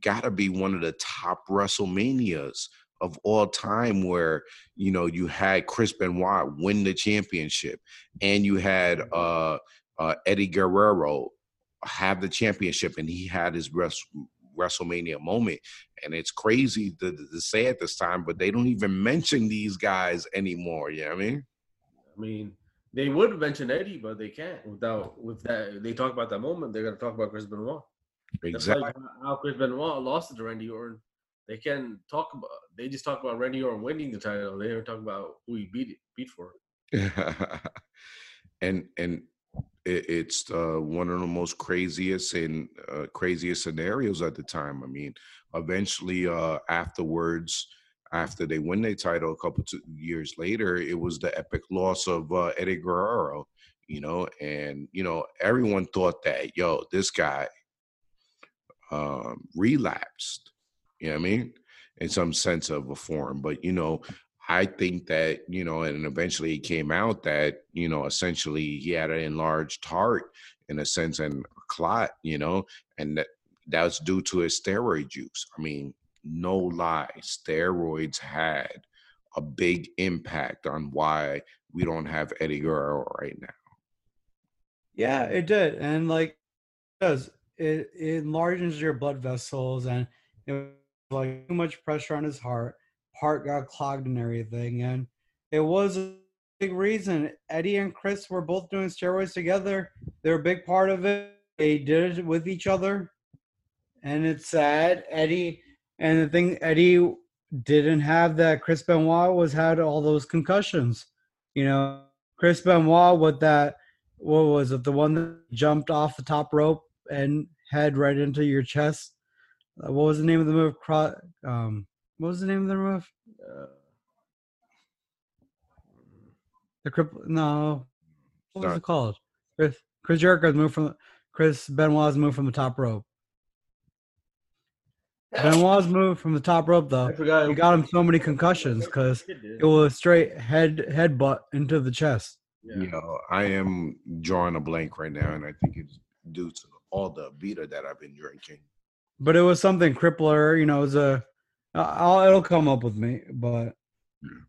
got to be one of the top WrestleManias of all time where you know you had Chris Benoit win the championship, and you had uh, uh, Eddie Guerrero have the championship, and he had his rest, WrestleMania moment. And it's crazy to, to, say at this time, but they don't even mention these guys anymore. You know what I mean? I mean, they would mention Eddie, but they can't without with that. They talk about that moment. They're gonna talk about Chris Benoit. Exactly. Like how Chris Benoit lost it to Randy Orton. They can talk about. They just talk about Randy Orton winning the title. They don't talk about who he beat it, beat for *laughs* and and it, it's uh, one of the most craziest and uh, craziest scenarios at the time. I mean, eventually, uh, afterwards, after they win their title a couple of years later, it was the epic loss of uh, Eddie Guerrero. You know, and you know everyone thought that yo, this guy um, relapsed. You know what I mean? In some sense of a form, but you know, I think that, you know, and eventually it came out that, you know, essentially he had an enlarged heart in a sense and a clot, you know, and that that's due to his steroid use. I mean, no lie, steroids had a big impact on why we don't have Eddie Guerrero right now. Yeah, it did. And like it does it, it enlarges your blood vessels and like too much pressure on his heart heart got clogged and everything. And it was a big reason. Eddie and Chris were both doing steroids together. They're a big part of it. They did it with each other. And it's sad. Eddie and the thing Eddie didn't have that Chris Benoit was had all those concussions. You know, Chris Benoit with that what was it, the one that jumped off the top rope and head right into your chest? Uh, what was the name of the move? Um, what was the name of the move? Uh, the cripple. No, what was it called? Chris Chris Jericho's move from Chris Benoit's move from the top rope. Benoit's move from the top rope though. I forgot. He got him so many concussions because it was straight head headbutt into the chest. Yeah. You know, I am drawing a blank right now, and I think it's due to all the beater that I've been drinking. But it was something crippler. You know, it was a I'll, it'll come up with me, but hmm.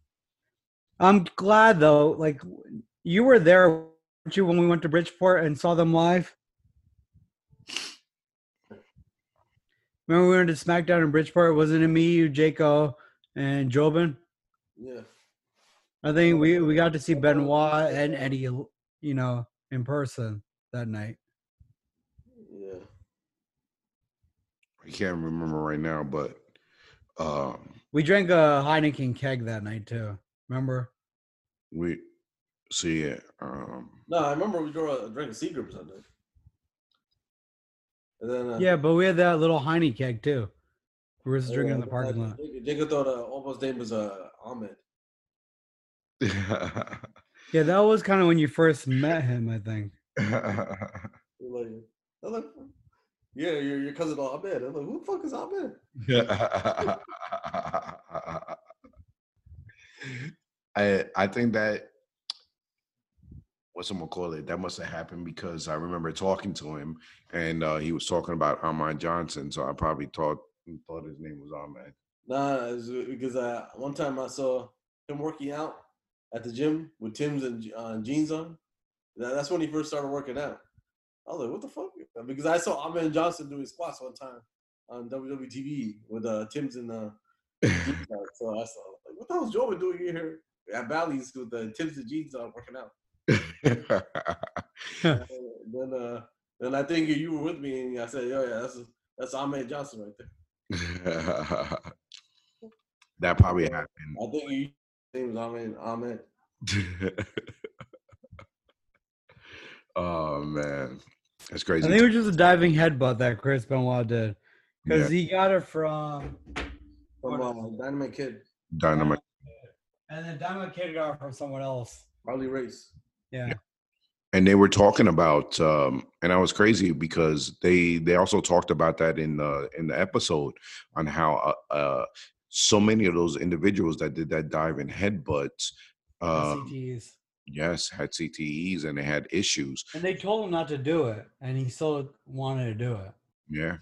I'm glad though. Like you were there, weren't you, when we went to Bridgeport and saw them live? Remember we went to SmackDown in Bridgeport? Wasn't it me, you, Jaco, and Jobin? Yeah. I think we we got to see Benoit and Eddie, you know, in person that night. Yeah. I can't remember right now, but um, we drank a Heineken keg that night too. Remember? We see it. Um, no, I remember we drove, drank a Seagram Sunday. And then uh, yeah, but we had that little Heineken keg too. We were just drinking in the parking lot. Jacob thought uh, almost name was uh, Ahmed. *laughs* yeah, that was kind of when you first met him, I think. like, like, yeah, your, your cousin Ahmed. I'm like, who the fuck is Ahmed? *laughs* I I think that what's I'm gonna call it? That must have happened because I remember talking to him and uh, he was talking about Ahmed Johnson, so I probably thought thought his name was Ahmed. Nah, because uh, one time I saw him working out at the gym with Tim's and uh, jeans on. That's when he first started working out. I was like, what the fuck? Because I saw Ahmed Johnson doing squats one time on WWTV with uh, Tim's and uh, *laughs* so I saw like, what the hell's Joe doing here at Bally's with the Tim's and jeans on working out? *laughs* then uh, then I think you were with me and I said, oh yeah, that's that's Ahmed Johnson right there. *laughs* that probably happened. I think you name was Ahmed Ahmed. oh man. That's crazy. I think it was just a diving headbutt that Chris Benoit did because yeah. he got it from from uh, Dynamite Kid. Dynamite. And then Dynamite Kid got it from someone else. Harley Race. Yeah. And they were talking about, um, and I was crazy because they they also talked about that in the in the episode on how uh, uh, so many of those individuals that did that dive and headbutts. Um, Yes, had CTEs and they had issues. And they told him not to do it, and he still wanted to do it. Yeah.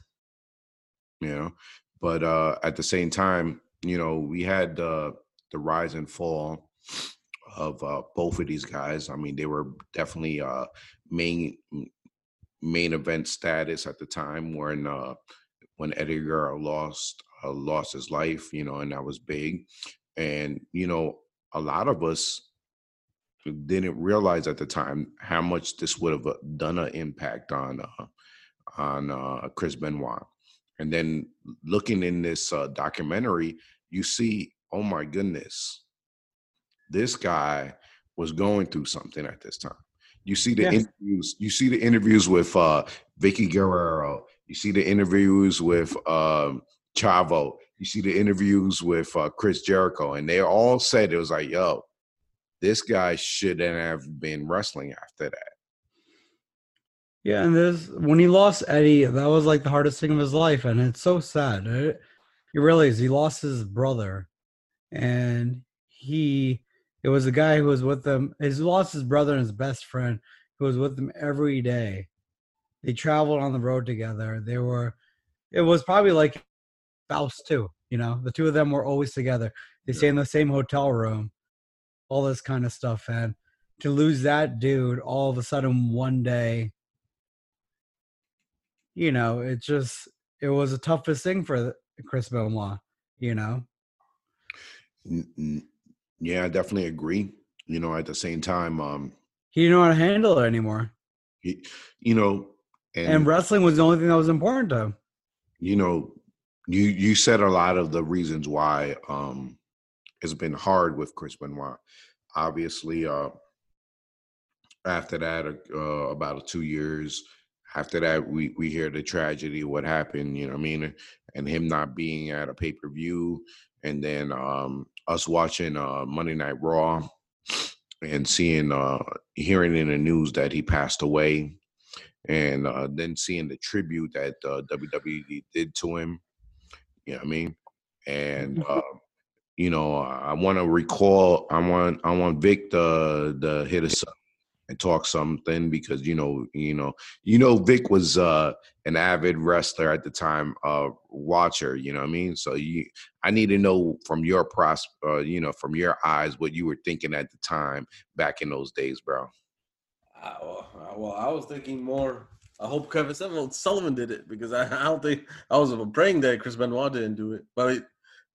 You know, but uh, at the same time, you know, we had uh, the rise and fall of uh, both of these guys. I mean, they were definitely uh, main main event status at the time when uh, when Eddie Guerrero lost uh, lost his life, you know, and that was big. And you know, a lot of us didn't realize at the time how much this would have uh, done an impact on uh, on uh, Chris Benoit. And then looking in this uh, documentary, you see, oh my goodness, this guy was going through something at this time. You see the yes. interviews. You see the interviews with uh, Vickie Guerrero. You see the interviews with um, Chavo. You see the interviews with uh, Chris Jericho, and they all said it was like, "Yo, this guy shouldn't have been wrestling after that." Yeah, and this when he lost Eddie, that was like the hardest thing of his life, and it's so sad. It, you realize he lost his brother, and he it was a guy who was with him. He lost his brother and his best friend, who was with him every day. They traveled on the road together. They were. It was probably like Faust too. You know, the two of them were always together. They stay in the same hotel room, all this kind of stuff, and to lose that dude all of a sudden one day you know, it just it was the toughest thing for Chris Benoit. You know. Yeah, I definitely agree. You know, at the same time, um, he didn't know how to handle it anymore. He, you know, and, and wrestling was the only thing that was important to him. You know, you you said a lot of the reasons why um it's been hard with Chris Benoit. Obviously, uh, after that, uh, about two years, after that we we hear the tragedy what happened you know what i mean? And him not being at a pay-per-view and then um us watching uh monday night raw and seeing uh hearing in the news that he passed away and uh then seeing the tribute that uh, WWE did to him you know what i mean? And uh you know i want to recall i want i want vic to, to hit us up and talk something because you know you know you know Vic was uh an avid wrestler at the time uh watcher you know what I mean? So you I need to know from your pros uh, you know from your eyes what you were thinking at the time back in those days bro. Uh, well, uh, I was thinking more I hope Kevin Sullivan did it because I, I don't think I was praying that Chris Benoit didn't do it but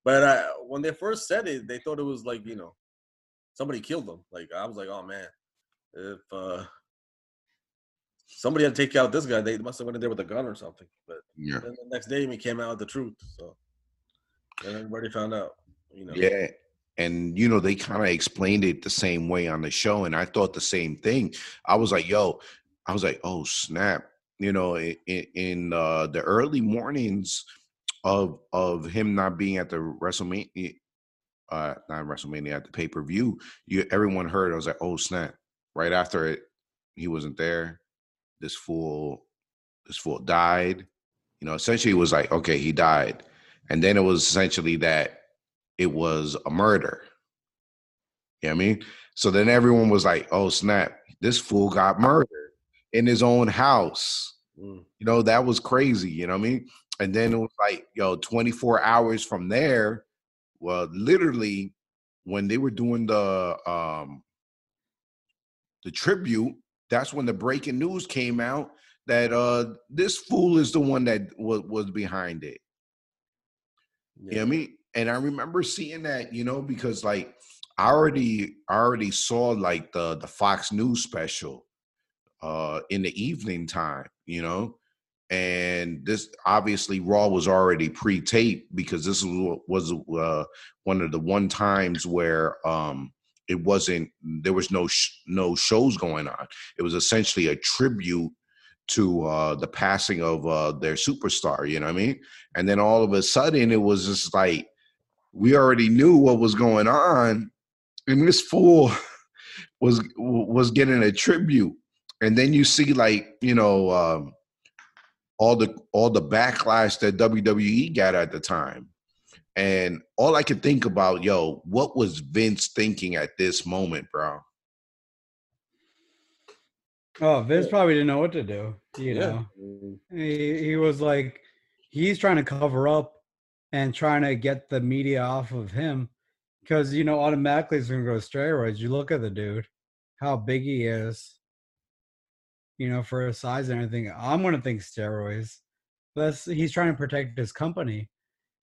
but I, when they first said it they thought it was like you know somebody killed them like I was like oh man if uh somebody had to take out this guy, they must have went in there with a gun or something. But yeah. then the next day he came out with the truth. So and everybody found out. You know. Yeah. And you know, they kind of explained it the same way on the show. And I thought the same thing. I was like, yo, I was like, oh snap. You know, in, in uh, the early mornings of of him not being at the WrestleMania, uh, not WrestleMania at the pay per view, you everyone heard. I was like, oh snap! right after it, he wasn't there. This fool, this fool died. You know, essentially it was like, okay, he died. And then it was essentially that it was a murder. You know what I mean? So then everyone was like, oh snap, this fool got murdered in his own house. Mm. You know, that was crazy, you know what I mean? And then it was like, yo, 24 hours from there, well, literally when they were doing the um the tribute, that's when the breaking news came out that uh this fool is the one that was was behind it. Yeah. You know I mean? And I remember seeing that, you know, because like I already I already saw like the the Fox News special uh in the evening time, you know. And this obviously Raw was already pre-taped because this was uh, one of the one times where um it wasn't there was no sh- no shows going on. It was essentially a tribute to uh the passing of uh their superstar you know what i mean? And then all of a sudden it was just like we already knew what was going on and this fool *laughs* was was getting a tribute. And then you see like you know um all the all the backlash that WWE got at the time and all I could think about, yo, what was Vince thinking at this moment, bro? Oh, Vince probably didn't know what to do. You yeah. know, he, he was like, he's trying to cover up and trying to get the media off of him because you know automatically it's going to go steroids. You look at the dude, how big he is, you know, for his size and everything. I'm going to think steroids. That's he's trying to protect his company,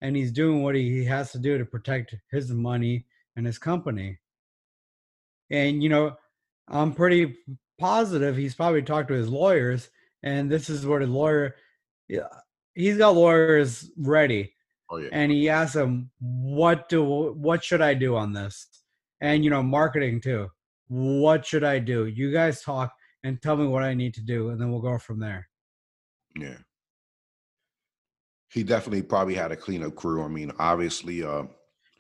and he's doing what he has to do to protect his money and his company. And you know, I'm pretty positive he's probably talked to his lawyers, and this is what his lawyer. Yeah, he's got lawyers ready Oh yeah. and he asked him what do what should i do on this and you know marketing too what should i do you guys talk and tell me what i need to do and then we'll go from there Yeah. He definitely probably had a cleanup crew. I mean, obviously, uh,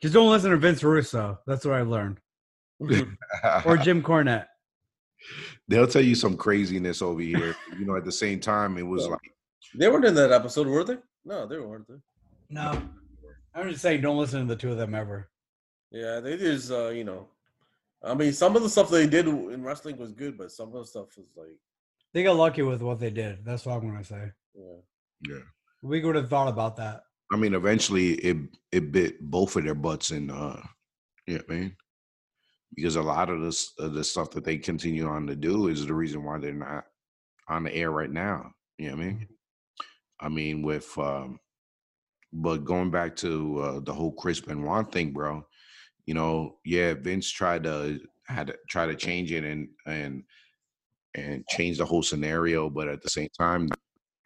just don't listen to vince russo that's what i've learned *laughs* or jim cornette they'll tell you some craziness over here. You know, at the same time, it was Yeah. like, they weren't in that episode, were they? No, they weren't. There. no i'm just saying don't listen to the two of them ever Yeah, they just uh, you know, I mean, some of the stuff they did in wrestling was good, but some of the stuff was like, they got lucky with what they did that's what i'm gonna say yeah, yeah. we would have thought about that I mean, eventually, it it bit both of their butts in. Uh, yeah, man. Because a lot of this, of the stuff that they continue on to do is the reason why they're not on the air right now. You know what I mean? I mean, with um, but going back to uh, the whole Chris Benoit thing, bro. You know, yeah, Vince tried to had to try to change it and and and change the whole scenario, but at the same time,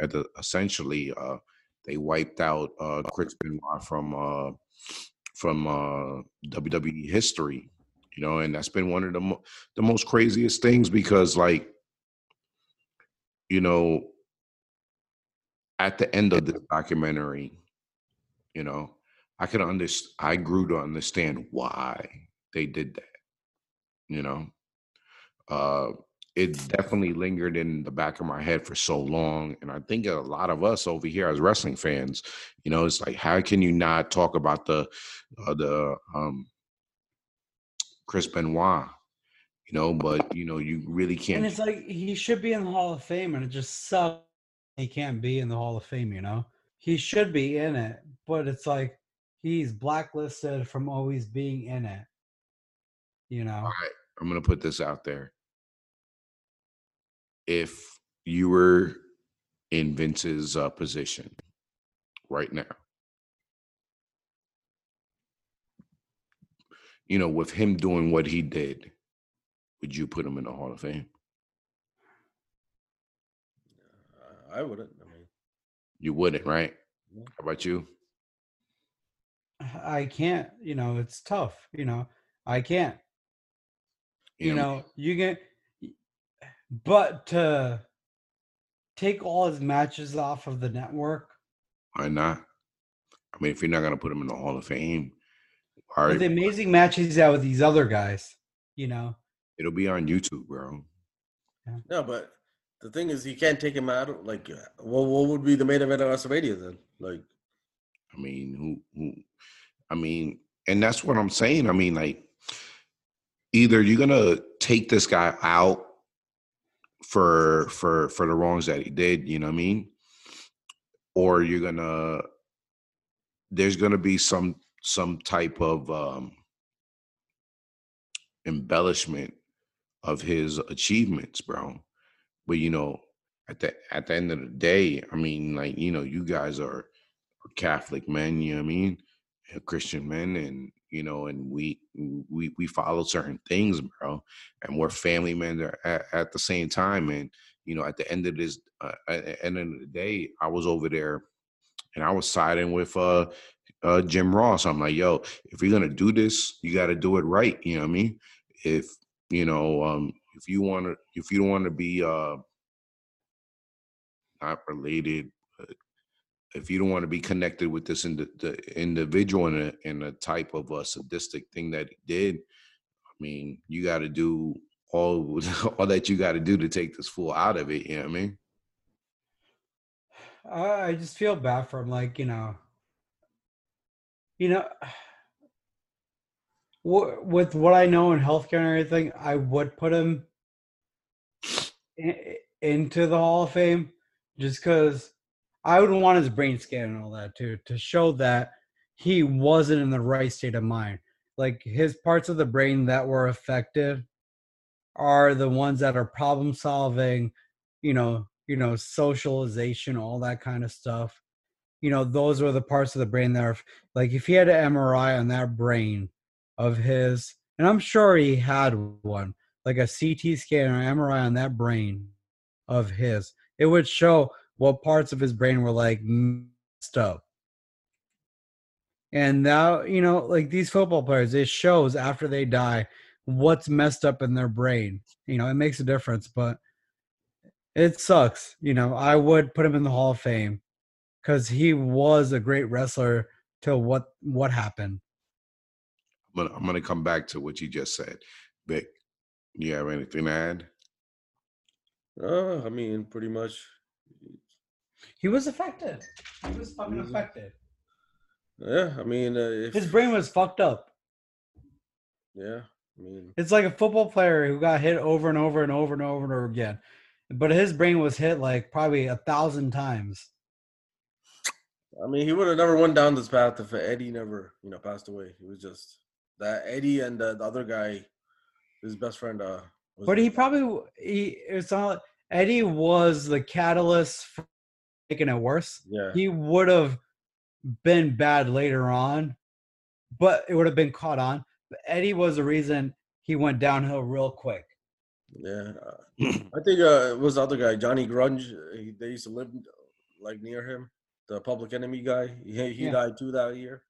at the essentially, uh, they wiped out uh, Chris Benoit from uh, from uh, WWE history. You know, and that's been one of the mo- the most craziest things because, like, you know, at the end of this documentary, you know, I could understand. I grew to understand why they did that. You know, uh, it definitely lingered in the back of my head for so long, and I think a lot of us over here as wrestling fans, you know, it's like, how can you not talk about the uh, the um, Chris Benoit? You know, but you know, you really can't. And it's like he should be in the hall of fame and it just sucks he can't be in the hall of fame you know he should be in it but it's like he's blacklisted from always being in it you know All right, I'm gonna put this out there. If you were in Vince's uh, position right now, you know, with him doing what he did, would you put him in the Hall of Fame? uh, I wouldn't. I mean, You wouldn't, right? No. How about you? I can't you know it's tough you know i can't you know you get but to take all his matches off of the network why not? I mean, if you're not gonna put him in the Hall of Fame, all the right, amazing matches he's had with these other guys you know it'll be on YouTube, bro. no, but the thing is, he can't take him out. Like, uh, what what would be the main event of WrestleMania then? Like, I mean, who, who, I mean, and that's what I'm saying. I mean, like, either you're gonna take this guy out for for for the wrongs that he did, you know what I mean, or you're gonna there's gonna be some some type of um embellishment of his achievements, bro. But you know, at the at the end of the day, I mean, like, you know, you guys are Catholic men, you know what I mean? Christian men and you know, and we we we follow certain things, bro. And we're family men at, at, the same time. And you know, at the end of this, uh, at the end of the day, I was over there, and I was siding with uh, uh Jim Ross. I'm like, yo, if you're gonna do this, you got to do it right. You know what I mean? If you know, um, if you want to, if you don't want to be uh not related, if you don't want to be connected with this ind- the individual in a in a type of a sadistic thing that he did, I mean, you got to do all *laughs* all that you got to do to take this fool out of it. You know what I mean? *sighs* I I just feel bad for him. Like you know, you know, *sighs* with what I know in healthcare and everything, I would put him *sniffs* i- into the Hall of Fame just because I would want his brain scan and all that too to show that he wasn't in the right state of mind. Like his parts of the brain that were affected are the ones that are problem solving, you know, you know, socialization, all that kind of stuff. You know, those are the parts of the brain that are like if he had an MRI on that brain of his, and I'm sure he had one, like a CT scan or MRI on that brain of his, it would show what parts of his brain were like messed up. And now, you know, like these football players, it shows after they die what's messed up in their brain. You know, it makes a difference, but it sucks. You know, I would put him in the Hall of Fame because he was a great wrestler till what what happened. I'm gonna, I'm gonna come back to what you just said. Vic, you have anything to add? Uh, I mean, pretty much. He was affected. He was fucking Mhm. affected. Yeah, I mean, uh, if, His brain was fucked up. Yeah, I mean, It's like a football player who got hit over and over and over and over and over again. But his brain was hit like probably a thousand times. I mean, he would have never went down this path if Eddie never, you know, passed away. He was just that Eddie and uh, the other guy, his best friend. Uh, was But he probably he it's not Eddie was the catalyst for making it worse. yeah, He would have been bad later on, but it would have been caught on. But Eddie was the reason he went downhill real quick. yeah. Uh, *clears throat* I think uh, it was the other guy, Johnny Grunge. He, they used to live like near him, the Public Enemy guy. He he Yeah. died too that year.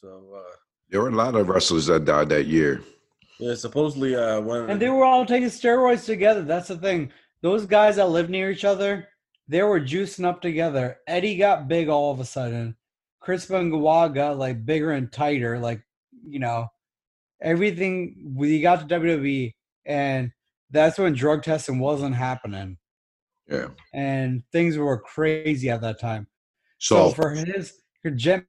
So uh, There were a lot of wrestlers that died that year. yeah, supposedly uh, when And they were all taking steroids together. That's the thing. Those guys that live near each other, they were juicing up together. Eddie got big all of a sudden. Chris Benoit got like bigger and tighter. Like, you know, everything we got to WWE and that's when drug testing wasn't happening. Yeah. And things were crazy at that time. So, So, for his for Jen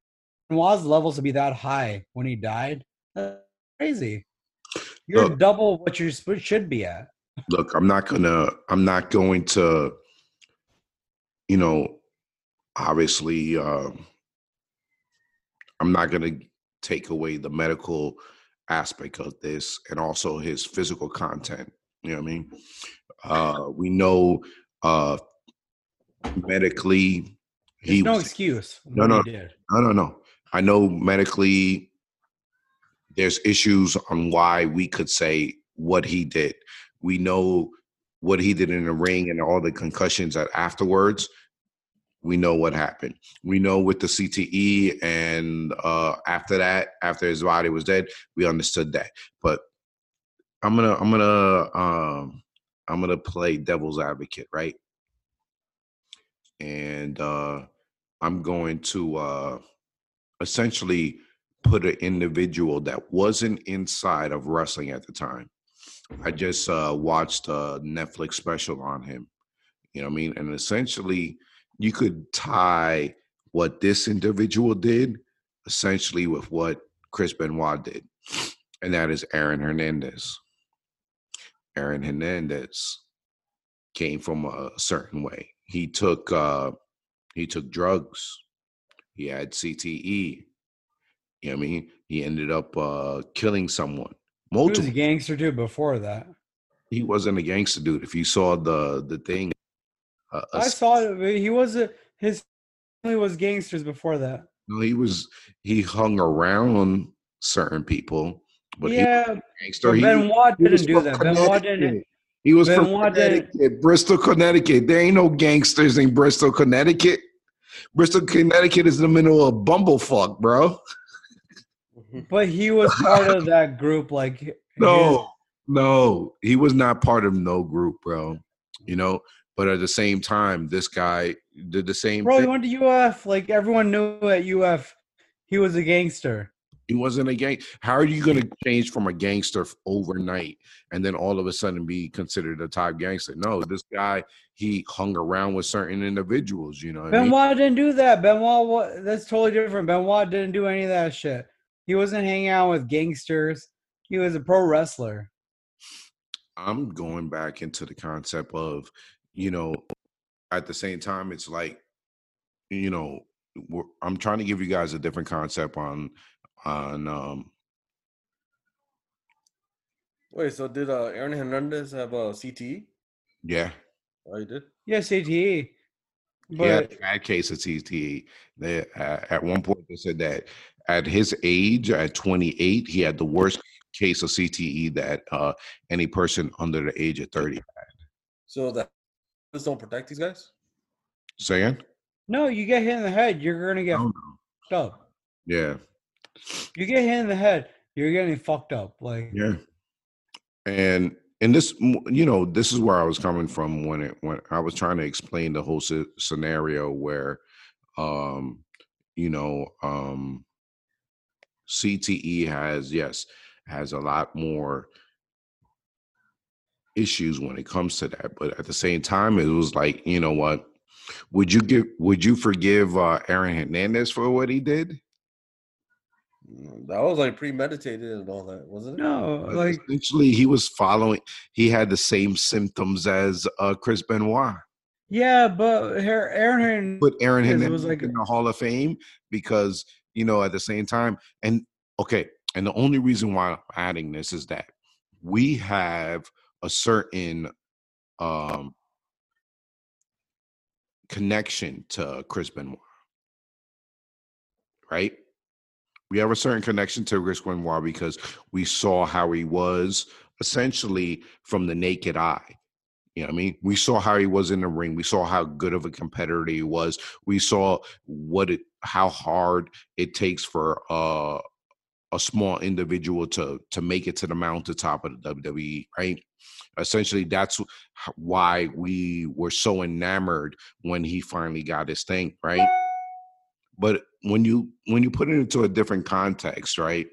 Benoit's levels to be that high when he died, that's crazy. You're Look. double what you should be at. look, I'm not gonna. I'm not going to. You know, obviously, um, I'm not gonna take away the medical aspect of this and also his physical content. You know what I mean? Uh, we know uh, medically he There's no was excuse. No, no. I don't know. I know medically there's issues on why we could say what he did. We know what he did in the ring and all the concussions that afterwards. We know what happened. We know with the CTE and uh, after that, after his body was dead, we understood that. But I'm gonna, I'm gonna, um, I'm gonna play devil's advocate, right? And uh, I'm going to uh, essentially put an individual that wasn't inside of wrestling at the time. I just uh, watched a Netflix special on him. You know what I mean? And essentially, you could tie what this individual did essentially with what Chris Benoit did, and that is Aaron Hernandez. Aaron Hernandez came from a certain way. He took uh, he took drugs. He had CTE. You know what I mean? He ended up uh, killing someone. He was a gangster dude before that. He wasn't a gangster dude. If you saw the the thing, uh, I saw it. but He was a, his family was gangsters before that. No, he was he hung around certain people, but he was yeah, gangster. but He, Benoit he was didn't do from that. Benoit didn't. He was from Benoit didn't- Bristol, Connecticut. There ain't no gangsters in Bristol, Connecticut. Bristol, Connecticut is in the middle of bumblefuck, bro. *laughs* But he was part of that group. Like his- *laughs* No, no, he was not part of no group, bro. You know, but at the same time, this guy did the same bro, he went to UF. Like everyone knew at UF, he was a gangster. He wasn't a gang. How are you going to change from a gangster overnight and then all of a sudden be considered a top gangster? No, this guy he hung around with certain individuals. You know, what I mean? Benoit didn't do that. Benoit, that's totally different. Benoit didn't do any of that shit. He wasn't hanging out with gangsters. He was a pro wrestler. I'm going back into the concept of, you know, at the same time, it's like, you know, we're, I'm trying to give you guys a different concept on on um Wait, so did uh, Aaron Hernandez have a CTE? yeah Oh, he did. Yeah, CTE. he had But a bad case of CTE. They, uh, at one point they said that at his age, at 28, he had the worst case of CTE that uh, any person under the age of 30. had. So that just don't protect these guys. Saying? no, you get hit in the head, you're gonna get Oh, no. fucked up. Yeah, You get hit in the head, you're getting fucked up. Like yeah. And and this, you know, this is where I was coming from when it when I was trying to explain the whole sce- scenario where, um, you know, um, CTE has yes has a lot more issues when it comes to that, but at the same time, it was like, you know what? Would you give? Would you forgive uh, Aaron Hernandez for what he did? Mm, That was like premeditated and all that, wasn't it? no, like essentially, he was following. He had the same symptoms as uh, Chris Benoit. yeah, but Aaron Put Aaron Hernandez was like- in the Hall of Fame because you know at the same time, and okay, and the only reason why I'm adding this is that we have a certain um connection to Chris Benoit, right? We have a certain connection to Chris Benoit because we saw how he was essentially from the naked eye. You know what I mean? We saw how he was in the ring. We saw how good of a competitor he was. We saw what it how hard it takes for uh, a small individual to to make it to the mountaintop of the WWE, right? Essentially, that's why we were so enamored when he finally got his thing, right? But when you when you put it into a different context, right,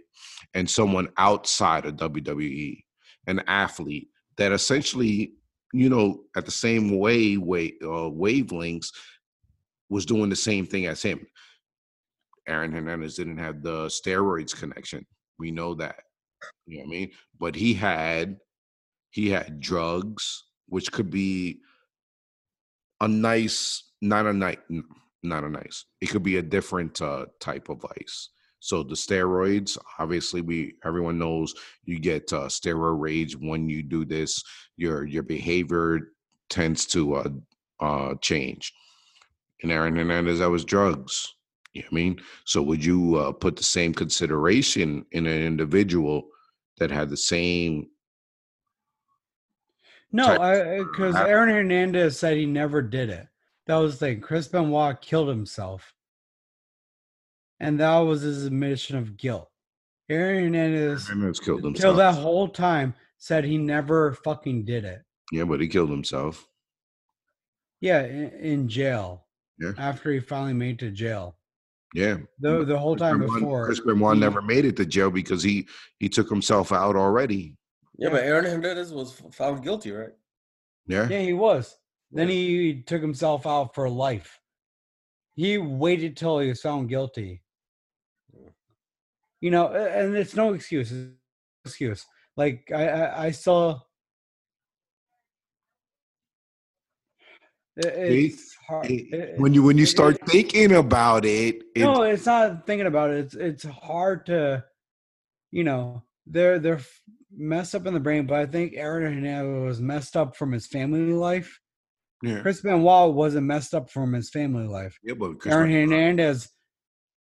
and someone outside of WWE, an athlete that essentially, you know, at the same way, way uh, wavelengths, was doing the same thing as him. Aaron Hernandez didn't have the steroids connection. We know that. You know what I mean? But he had he had drugs, which could be a nice, not a nice, not a nice. It could be a different uh, type of vice. So the steroids, obviously, we everyone knows you get uh, steroid rage when you do this. Your your behavior tends to uh, uh, change. And Aaron Hernandez, that was drugs. You know what I mean? So would you uh, put the same consideration in an individual that had the same? No, because Aaron Hernandez said he never did it. That was the thing. Chris Benoit killed himself, and that was his admission of guilt. Aaron Hernandez, Hernandez killed until himself. that whole time, said he never fucking did it. Yeah, but he killed himself. Yeah, in, in jail. Yeah. After he finally made it to jail. Yeah. The the whole time Benoit- before. Chris Benoit he- never made it to jail because he he took himself out already. Yeah, but Aaron Hernandez was found guilty, right? Yeah. Yeah, he was. Then Yeah. he took himself out for life. He waited till he was found guilty. You know, and it's no excuse. it's no excuse. Like I, I, I saw. It's hard. It- when you when you start it- thinking about it, it no, it's not thinking about it. It's it's hard to, you know, they're they're messed up in the brain. But I think Aaron Hernandez was messed up from his family life. yeah, Chris Benoit wasn't messed up from his family life. yeah, but Chris Aaron Hernandez,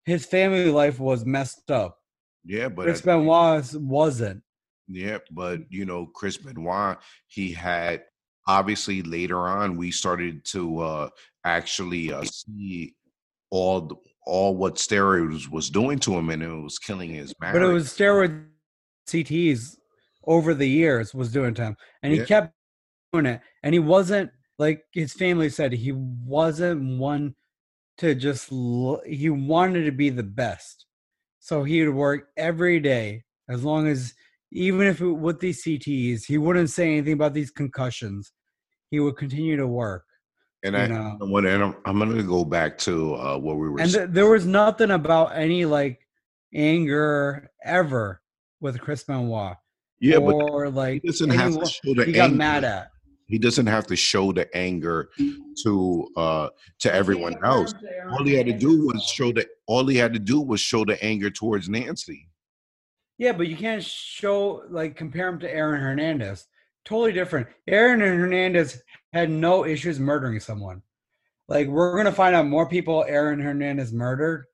his family life was messed up. Yeah, but Chris Benoit wasn't. Yeah, but you know, Chris Benoit, he had obviously later on we started to uh actually uh, see all the, all what steroids was doing to him and it was killing his marriage. But it was steroid CTs over the years was doing to him, and he Yeah. kept doing it. And he wasn't like his family said. He wasn't one to just. l- He wanted to be the best, so he would work every day as long as, even if it, with these CTs, he wouldn't say anything about these concussions. He would continue to work. and I know. and I'm, I'm gonna go back to uh what we were and th- there was nothing about any like anger ever with Chris Benoit. yeah, but or like he doesn't have to show the he got anger. mad at. He doesn't have to show the anger to uh to everyone else. All he had to do was show that. All he had to do was show the anger towards Nancy. Yeah, but you can't show like compare him to Aaron Hernandez. Totally different. Aaron Hernandez had no issues murdering someone. Like we're gonna find out more people Aaron Hernandez murdered.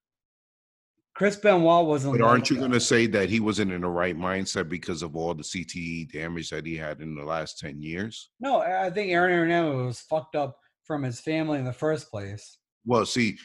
Chris Benoit wasn't. But aren't you going to say that he wasn't in the right mindset because of all the CTE damage that he had in the last ten years? No, I think Aaron Hernandez was fucked up from his family in the first place. Well, see,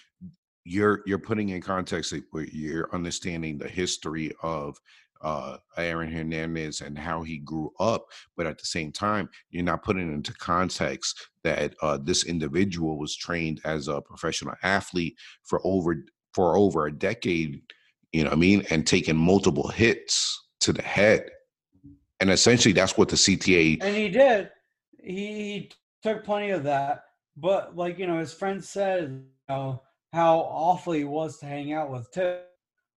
you're you're putting in context where you're understanding the history of uh Aaron Hernandez and how he grew up, but at the same time, you're not putting into context that uh this individual was trained as a professional athlete for over for over a decade, you know what I mean, and taking multiple hits to the head. And essentially that's what the CTE And he did. He, he took plenty of that. But like, you know, his friend said, you know, how awful he was to hang out with too.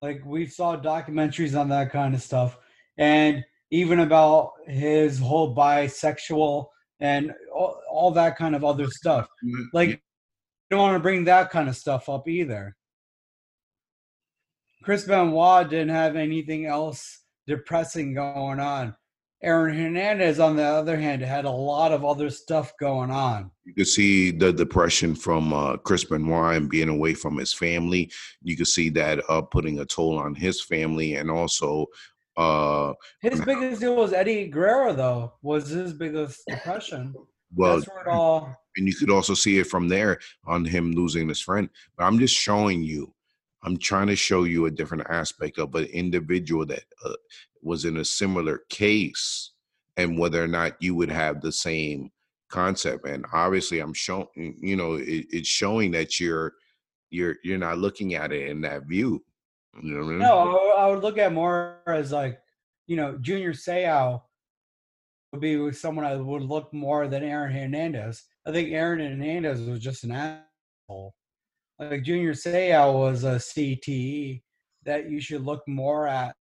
Like we saw documentaries on that kind of stuff. And even about his whole bisexual and all, all that kind of other stuff. Mm-hmm. Like you don't want to bring that kind of stuff up either. Chris Benoit didn't have anything else depressing going on. Aaron Hernandez, on the other hand, had a lot of other stuff going on. You could see the depression from uh, Chris Benoit and being away from his family. You could see that uh, putting a toll on his family, and also, uh, His biggest deal was Eddie Guerrero, though, was his biggest depression. well, That's where it all. and you could also see it from there on him losing his friend. But I'm just showing you. I'm trying to show you a different aspect of an individual that uh, was in a similar case, and whether or not you would have the same concept. And obviously, I'm showing. You know, it, it's showing that you're you're you're not looking at it in that view. You know I mean? No, I would- I would look at more as like, you know, Junior Seau would be with someone I would look more than Aaron Hernandez. I think Aaron Hernandez was just an asshole. Like Junior Seau was a CTE that you should look more at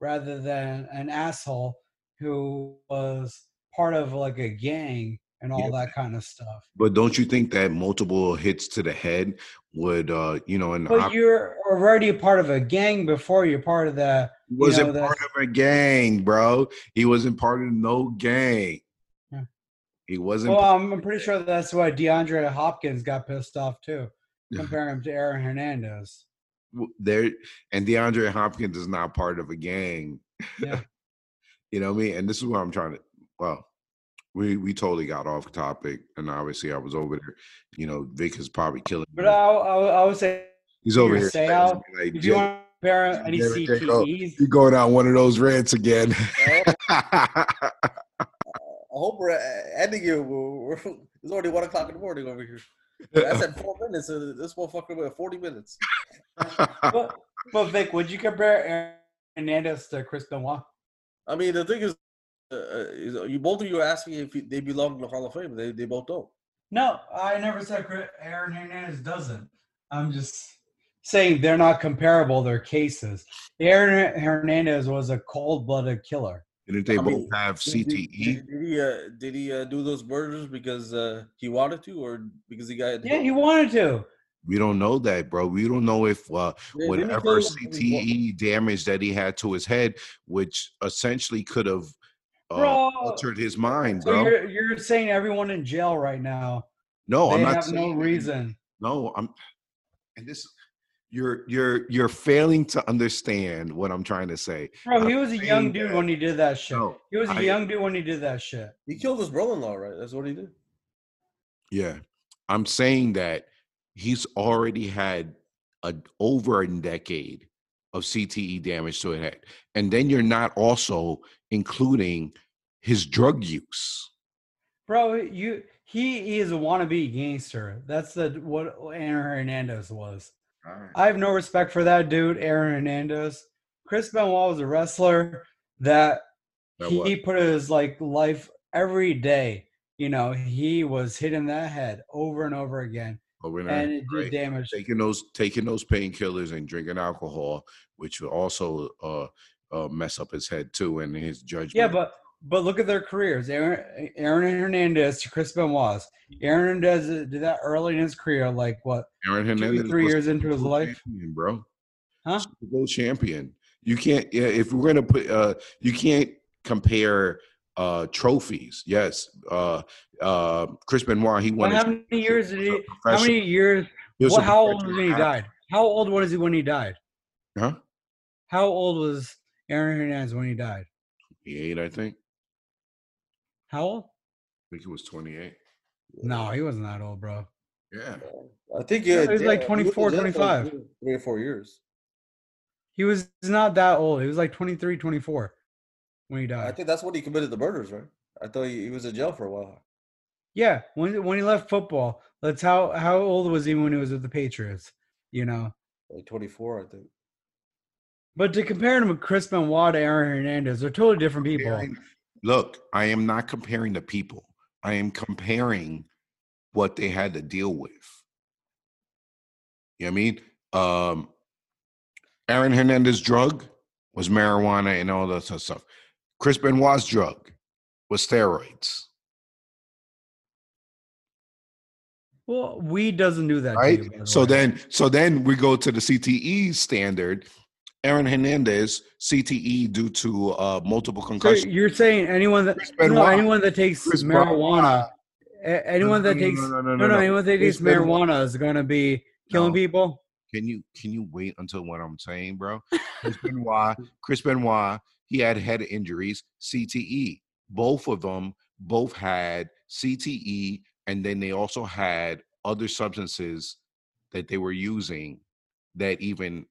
rather than an asshole who was part of like a gang and all that kind of stuff. But don't you think that multiple hits to the head would, uh, you know, and But you're already a part of a gang before you're part of the He wasn't know, part of a gang, bro. He wasn't part of no gang. Yeah. He wasn't. Well, I'm pretty sure that's why DeAndre Hopkins got pissed off too, comparing him to Aaron Hernandez. there and DeAndre Hopkins is not part of a gang. Yeah. *laughs* you know mean? And this is what I'm trying to well, we we totally got off topic and obviously I was over there, you know, Vic is probably killing But me. I, I, I would say He's over here say out, like, if you "Jay, want to compare any There we go. CTEs, you're going on one of those rants again. *laughs* Uh, I hope we're uh, ending it. We're, we're, *laughs* it's already one o'clock in the morning over here. I said *laughs* four minutes. Uh, this motherfucker went forty minutes. *laughs* but, but Vic, would you compare Aaron Hernandez to Chris Benoit? I mean, the thing is, uh, is you both of you are asking if they belong in the Hall of Fame. They they both don't. No, I never said Chris- Aaron Hernandez doesn't. I'm just saying they're not comparable. Their cases. Aaron Hernandez was a cold-blooded killer. Didn't they I both mean, have Did, did, CTE? did, did he uh, did he uh, do those murders because uh, he wanted to, or because he got? Yeah, he wanted to. We don't know that, bro. We don't know if uh, Yeah, whatever CTE damage that he had to his head, which essentially could have uh, Bro, altered his mind, So bro. you're you're saying everyone in jail right now? No, they I'm not have saying no reason. No, I'm. And this, you're you're you're failing to understand what I'm trying to say. Bro, he I'm was a young dude that- when he did that shit. No, He was a I- young dude when he did that shit. He killed his brother-in-law, right? That's what he did. yeah, I'm saying that he's already had a over a decade of CTE damage to his head, and then you're not also including his drug use. Bro, you he is a wannabe gangster. That's the what Aaron Hernandez was. I have no respect for that dude, Aaron Hernandez. Chris Benoit was a wrestler that he what? put his like life every day. You know, he was hitting that head over and over again, Over and and it right. did damage. taking those taking those painkillers and drinking alcohol, which will also uh, uh, mess up his head too and his judgment. Yeah, but but look at their careers. Aaron, Aaron Hernandez to Chris Benoit. Aaron Hernandez did that early in his career, like what, Aaron two, three years into his life? champion, bro. Huh? Super Bowl champion. You can't. Yeah, if we're gonna put, uh, you can't compare uh trophies. Yes, uh, uh, Chris Benoit. He won. A how many years did he? How many years? he was What, a how old was he when he died? How old was he when he died? Huh? How old was Aaron Hernandez when he died? Eight, I think. How old? I think he was twenty-eight. No, he wasn't that old, bro. Yeah. I think Yeah, yeah, he was like 24, in jail for like 25. three- Three or four years. He was not that old. He was like 23, 24 when he died. I think that's when he committed the murders, right? I thought he, he was in jail for a while. Yeah, when when he left football, that's how how old was he when he was with the Patriots? You know. Like 24, I think. But to compare him with Chris Benoit to Aaron Hernandez, they're totally different people. Comparing- Look, I am not comparing the people. I am comparing what they had to deal with. You know what I mean? Um, Aaron Hernandez' drug was marijuana and all that sort of stuff. Chris Benoit's drug was steroids. Well, weed doesn't do that. right? you, the So way. then, so then we go to the CTE standard. Aaron Hernandez CTE due to uh, multiple So concussions. you're saying anyone that no, anyone that takes Chris marijuana, a- anyone that takes no, no, no, no, no, anyone that takes marijuana is going to be killing people. Can you can you wait until what I'm saying, bro? Chris Benoit, Chris Benoit, he had head injuries, CTE. Both of them both had CTE, and then they also had other substances that they were using that even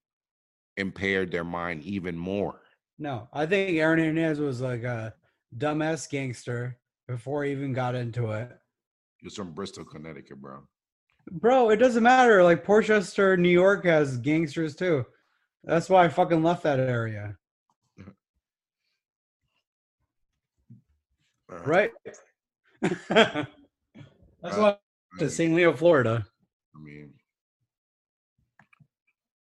impaired their mind even more. No, I think Aaron Hernandez was like a dumbass gangster before he even got into it. He was from Bristol, Connecticut, bro. Bro, it doesn't matter. Like Port Chester, New York has gangsters too. That's why I fucking left that area. *laughs* *laughs* Uh, Right? That's why to St. Leo, Florida. I mean,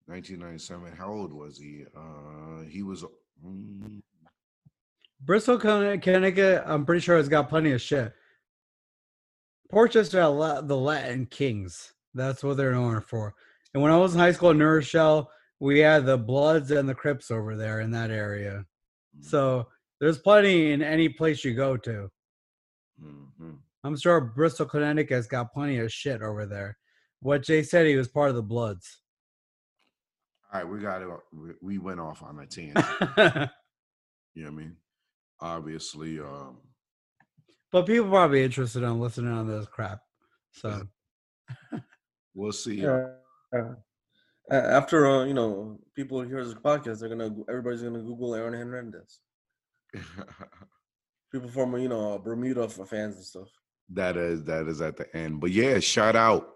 1997. How old was he? Uh, he was. mm, Bristol, Connecticut, I'm pretty sure has got plenty of shit. Port Chester the Latin Kings. That's what they're known for. And when I was in high school in New Rochelle, we had the Bloods and the Crips over there in that area. So there's plenty in any place you go to. mhm. I'm sure Bristol, Connecticut has got plenty of shit over there. What Jay said, he was part of the Bloods. All right, we got it. We, we went off on a *laughs* tangent. but you know what I mean? Obviously, um, but people probably interested in listening on this crap. So we'll see. uh, Yeah. Uh, after uh, you know, people hear this podcast, they're gonna everybody's gonna Google Aaron Hernandez. *laughs* People from you know Bermuda for fans and stuff. that is that is at the end. But yeah, shout out,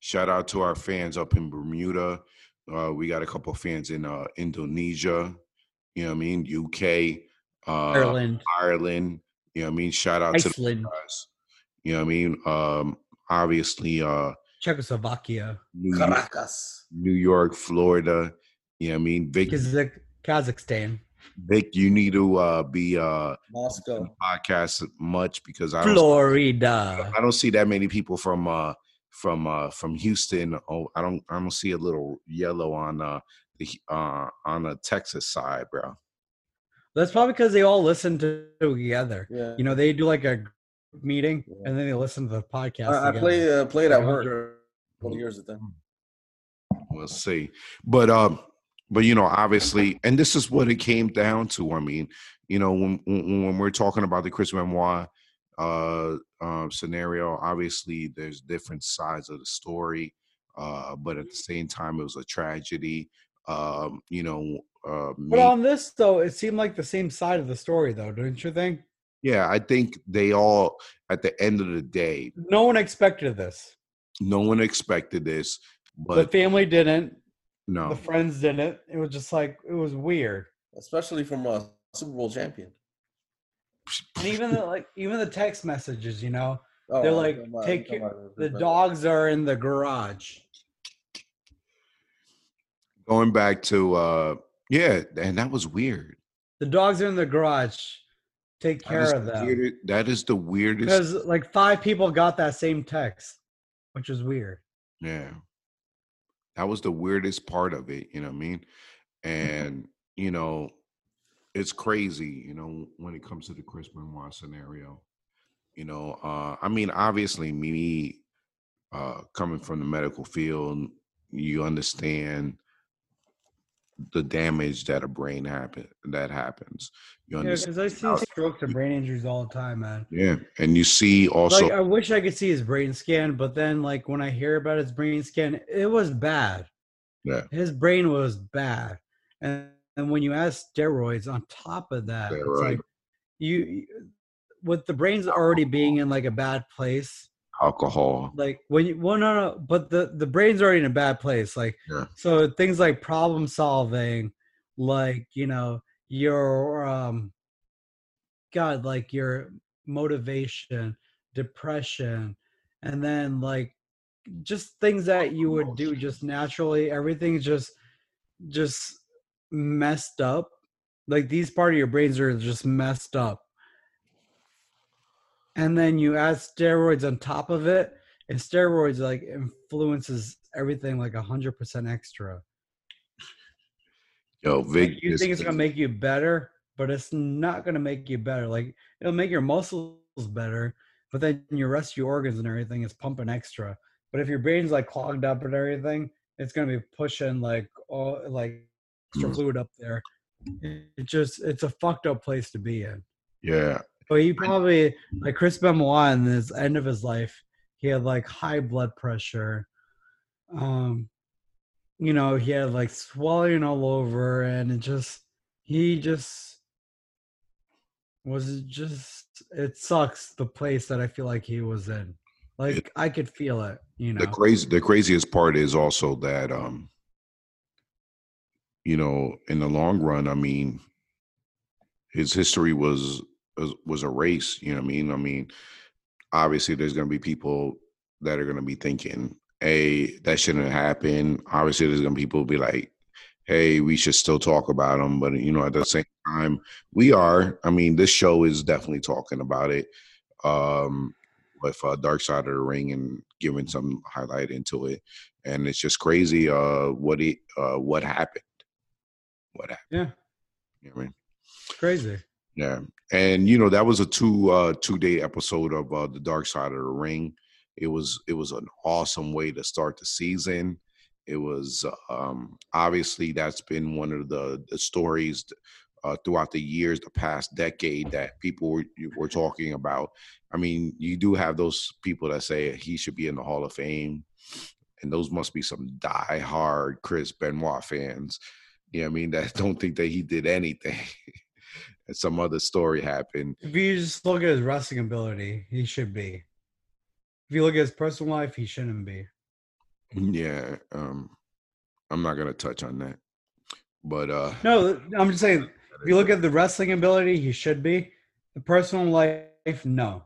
shout out to our fans up in Bermuda. Uh, we got a couple fans in uh, Indonesia. You know what I mean? UK, uh, Ireland, Ireland. You know what I mean? Shout out to the Iceland, guys. You know what I mean? Um, obviously, uh, Czechoslovakia, New York, Caracas. New York, Florida. You know what I mean? Vic, Kazakh- Kazakhstan, Vic, you need to uh, be uh, Moscow. podcast much because I don't, Florida. I don't see that many people from uh, from uh, from Houston. Oh, I don't I don't see a little yellow on uh, the uh, on the Texas side, bro. That's probably because they all listen to together. Yeah. You know, they do like a meeting Yeah. and then they listen to the podcast. I, I together. play uh, played at work. Twenty years at them. We'll see. But um, but you know, obviously, and this is what it came down to. I mean, you know, when when, when we're talking about the Chris Benoit uh, uh scenario, obviously there's different sides of the story. Uh, but at the same time, it was a tragedy. Um, you know, uh, But on this though, it seemed like the same side of the story though, don't you think? yeah, I think they all at the end of the day, No one expected this. no one expected this, but the family didn't. no, The friends didn't. It was just like it was weird. Especially from a Super Bowl champion. And even the, like even the text messages, you know, Oh, They're like, talking about- take I'm your- about the dogs are in the garage. going back to uh, yeah, and that was weird. The dogs are in the garage. take care of the them. weirdest- that is the weirdest. Because like five people got that same text, which is weird. Yeah. That was the weirdest part of it, you know what I mean? And, you know, it's crazy, you know, when it comes to the Chris Benoit scenario. You know, uh, I mean, obviously, me uh, coming from the medical field, you understand the damage that a brain happen that happens. You Yeah, because I see strokes and brain injuries all the time, man. yeah, and you see also, like I wish I could see his brain scan, but then like when I hear about his brain scan, it was bad. Yeah. His brain was bad. And and when you add steroids on top of that, it's like you you- with the brain's already being in like a bad place. alcohol. Like when you well no no, but the the brain's already in a bad place. Like Yeah. so things like problem solving, like you know, your um God, like your motivation, depression, and then like just things that you would do just naturally, everything's just just messed up. Like these part of your brains are just messed up. And then you add steroids on top of it, and steroids like influences everything like a hundred percent extra. Yo, Like, you think it's gonna make you better, but it's not gonna make you better. Like it'll make your muscles better, but then your rest of your organs and everything is pumping extra. But if your brain's like clogged up and everything, it's gonna be pushing like all like extra Mm. fluid up there. It it just it's a fucked up place to be in. yeah, But he probably like Chris Benoit in his end of his life, he had like high blood pressure. Um, you know, he had like swelling all over, and it just he just was just it sucks the place that I feel like he was in. Like I could feel it, you know. the crazy the craziest part is also that um you know in the long run i mean his history was was, a race you know what i mean i mean obviously there's going to be people that are going to be thinking hey that shouldn't happen obviously there's going to be people be like hey we should still talk about him but you know at the same time we are i mean this show is definitely talking about it um with uh, Dark Side of the Ring and giving some highlight into it, and it's just crazy. Uh, what it uh, what happened? What happened? Yeah. You know what I mean? Crazy. Yeah, and you know that was a two uh, two day episode of uh, the Dark Side of the Ring. It was it was an awesome way to start the season. It was um, obviously that's been one of the the stories uh, throughout the years, the past decade that people were, were talking about. I mean, you do have those people that say he should be in the Hall of Fame, and those must be some die-hard Chris Benoit fans. You know what I mean? That *laughs* don't think that he did anything. *laughs* and some other story happened. If you just look at his wrestling ability, he should be. If you look at his personal life, he shouldn't be. Yeah, um, I'm not gonna touch on that. But uh No, I'm just saying. If you look at the wrestling ability, he should be. The personal life, no.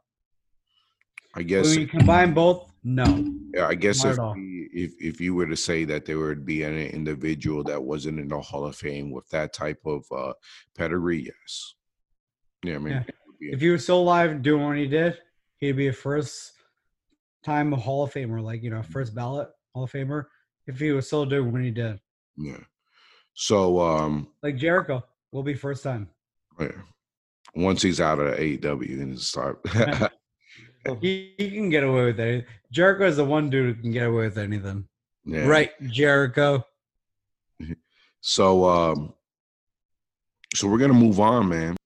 I guess When you combine both, no. yeah, I guess if, we, if if you were to say that there would be an individual that wasn't in the Hall of Fame with that type of uh pedigree, yes. Yeah, I mean Yeah. it would be- If he was still alive doing what he did, he'd be a first time Hall of Famer, like you know, first ballot Hall of Famer. If he was still doing what he did, yeah. So um like Jericho, will be first time. yeah. once he's out of AEW and start *laughs* *laughs* He, he can get away with it. Jericho is the one dude who can get away with anything. yeah. Right, Jericho. *laughs* So um so we're gonna move on, man.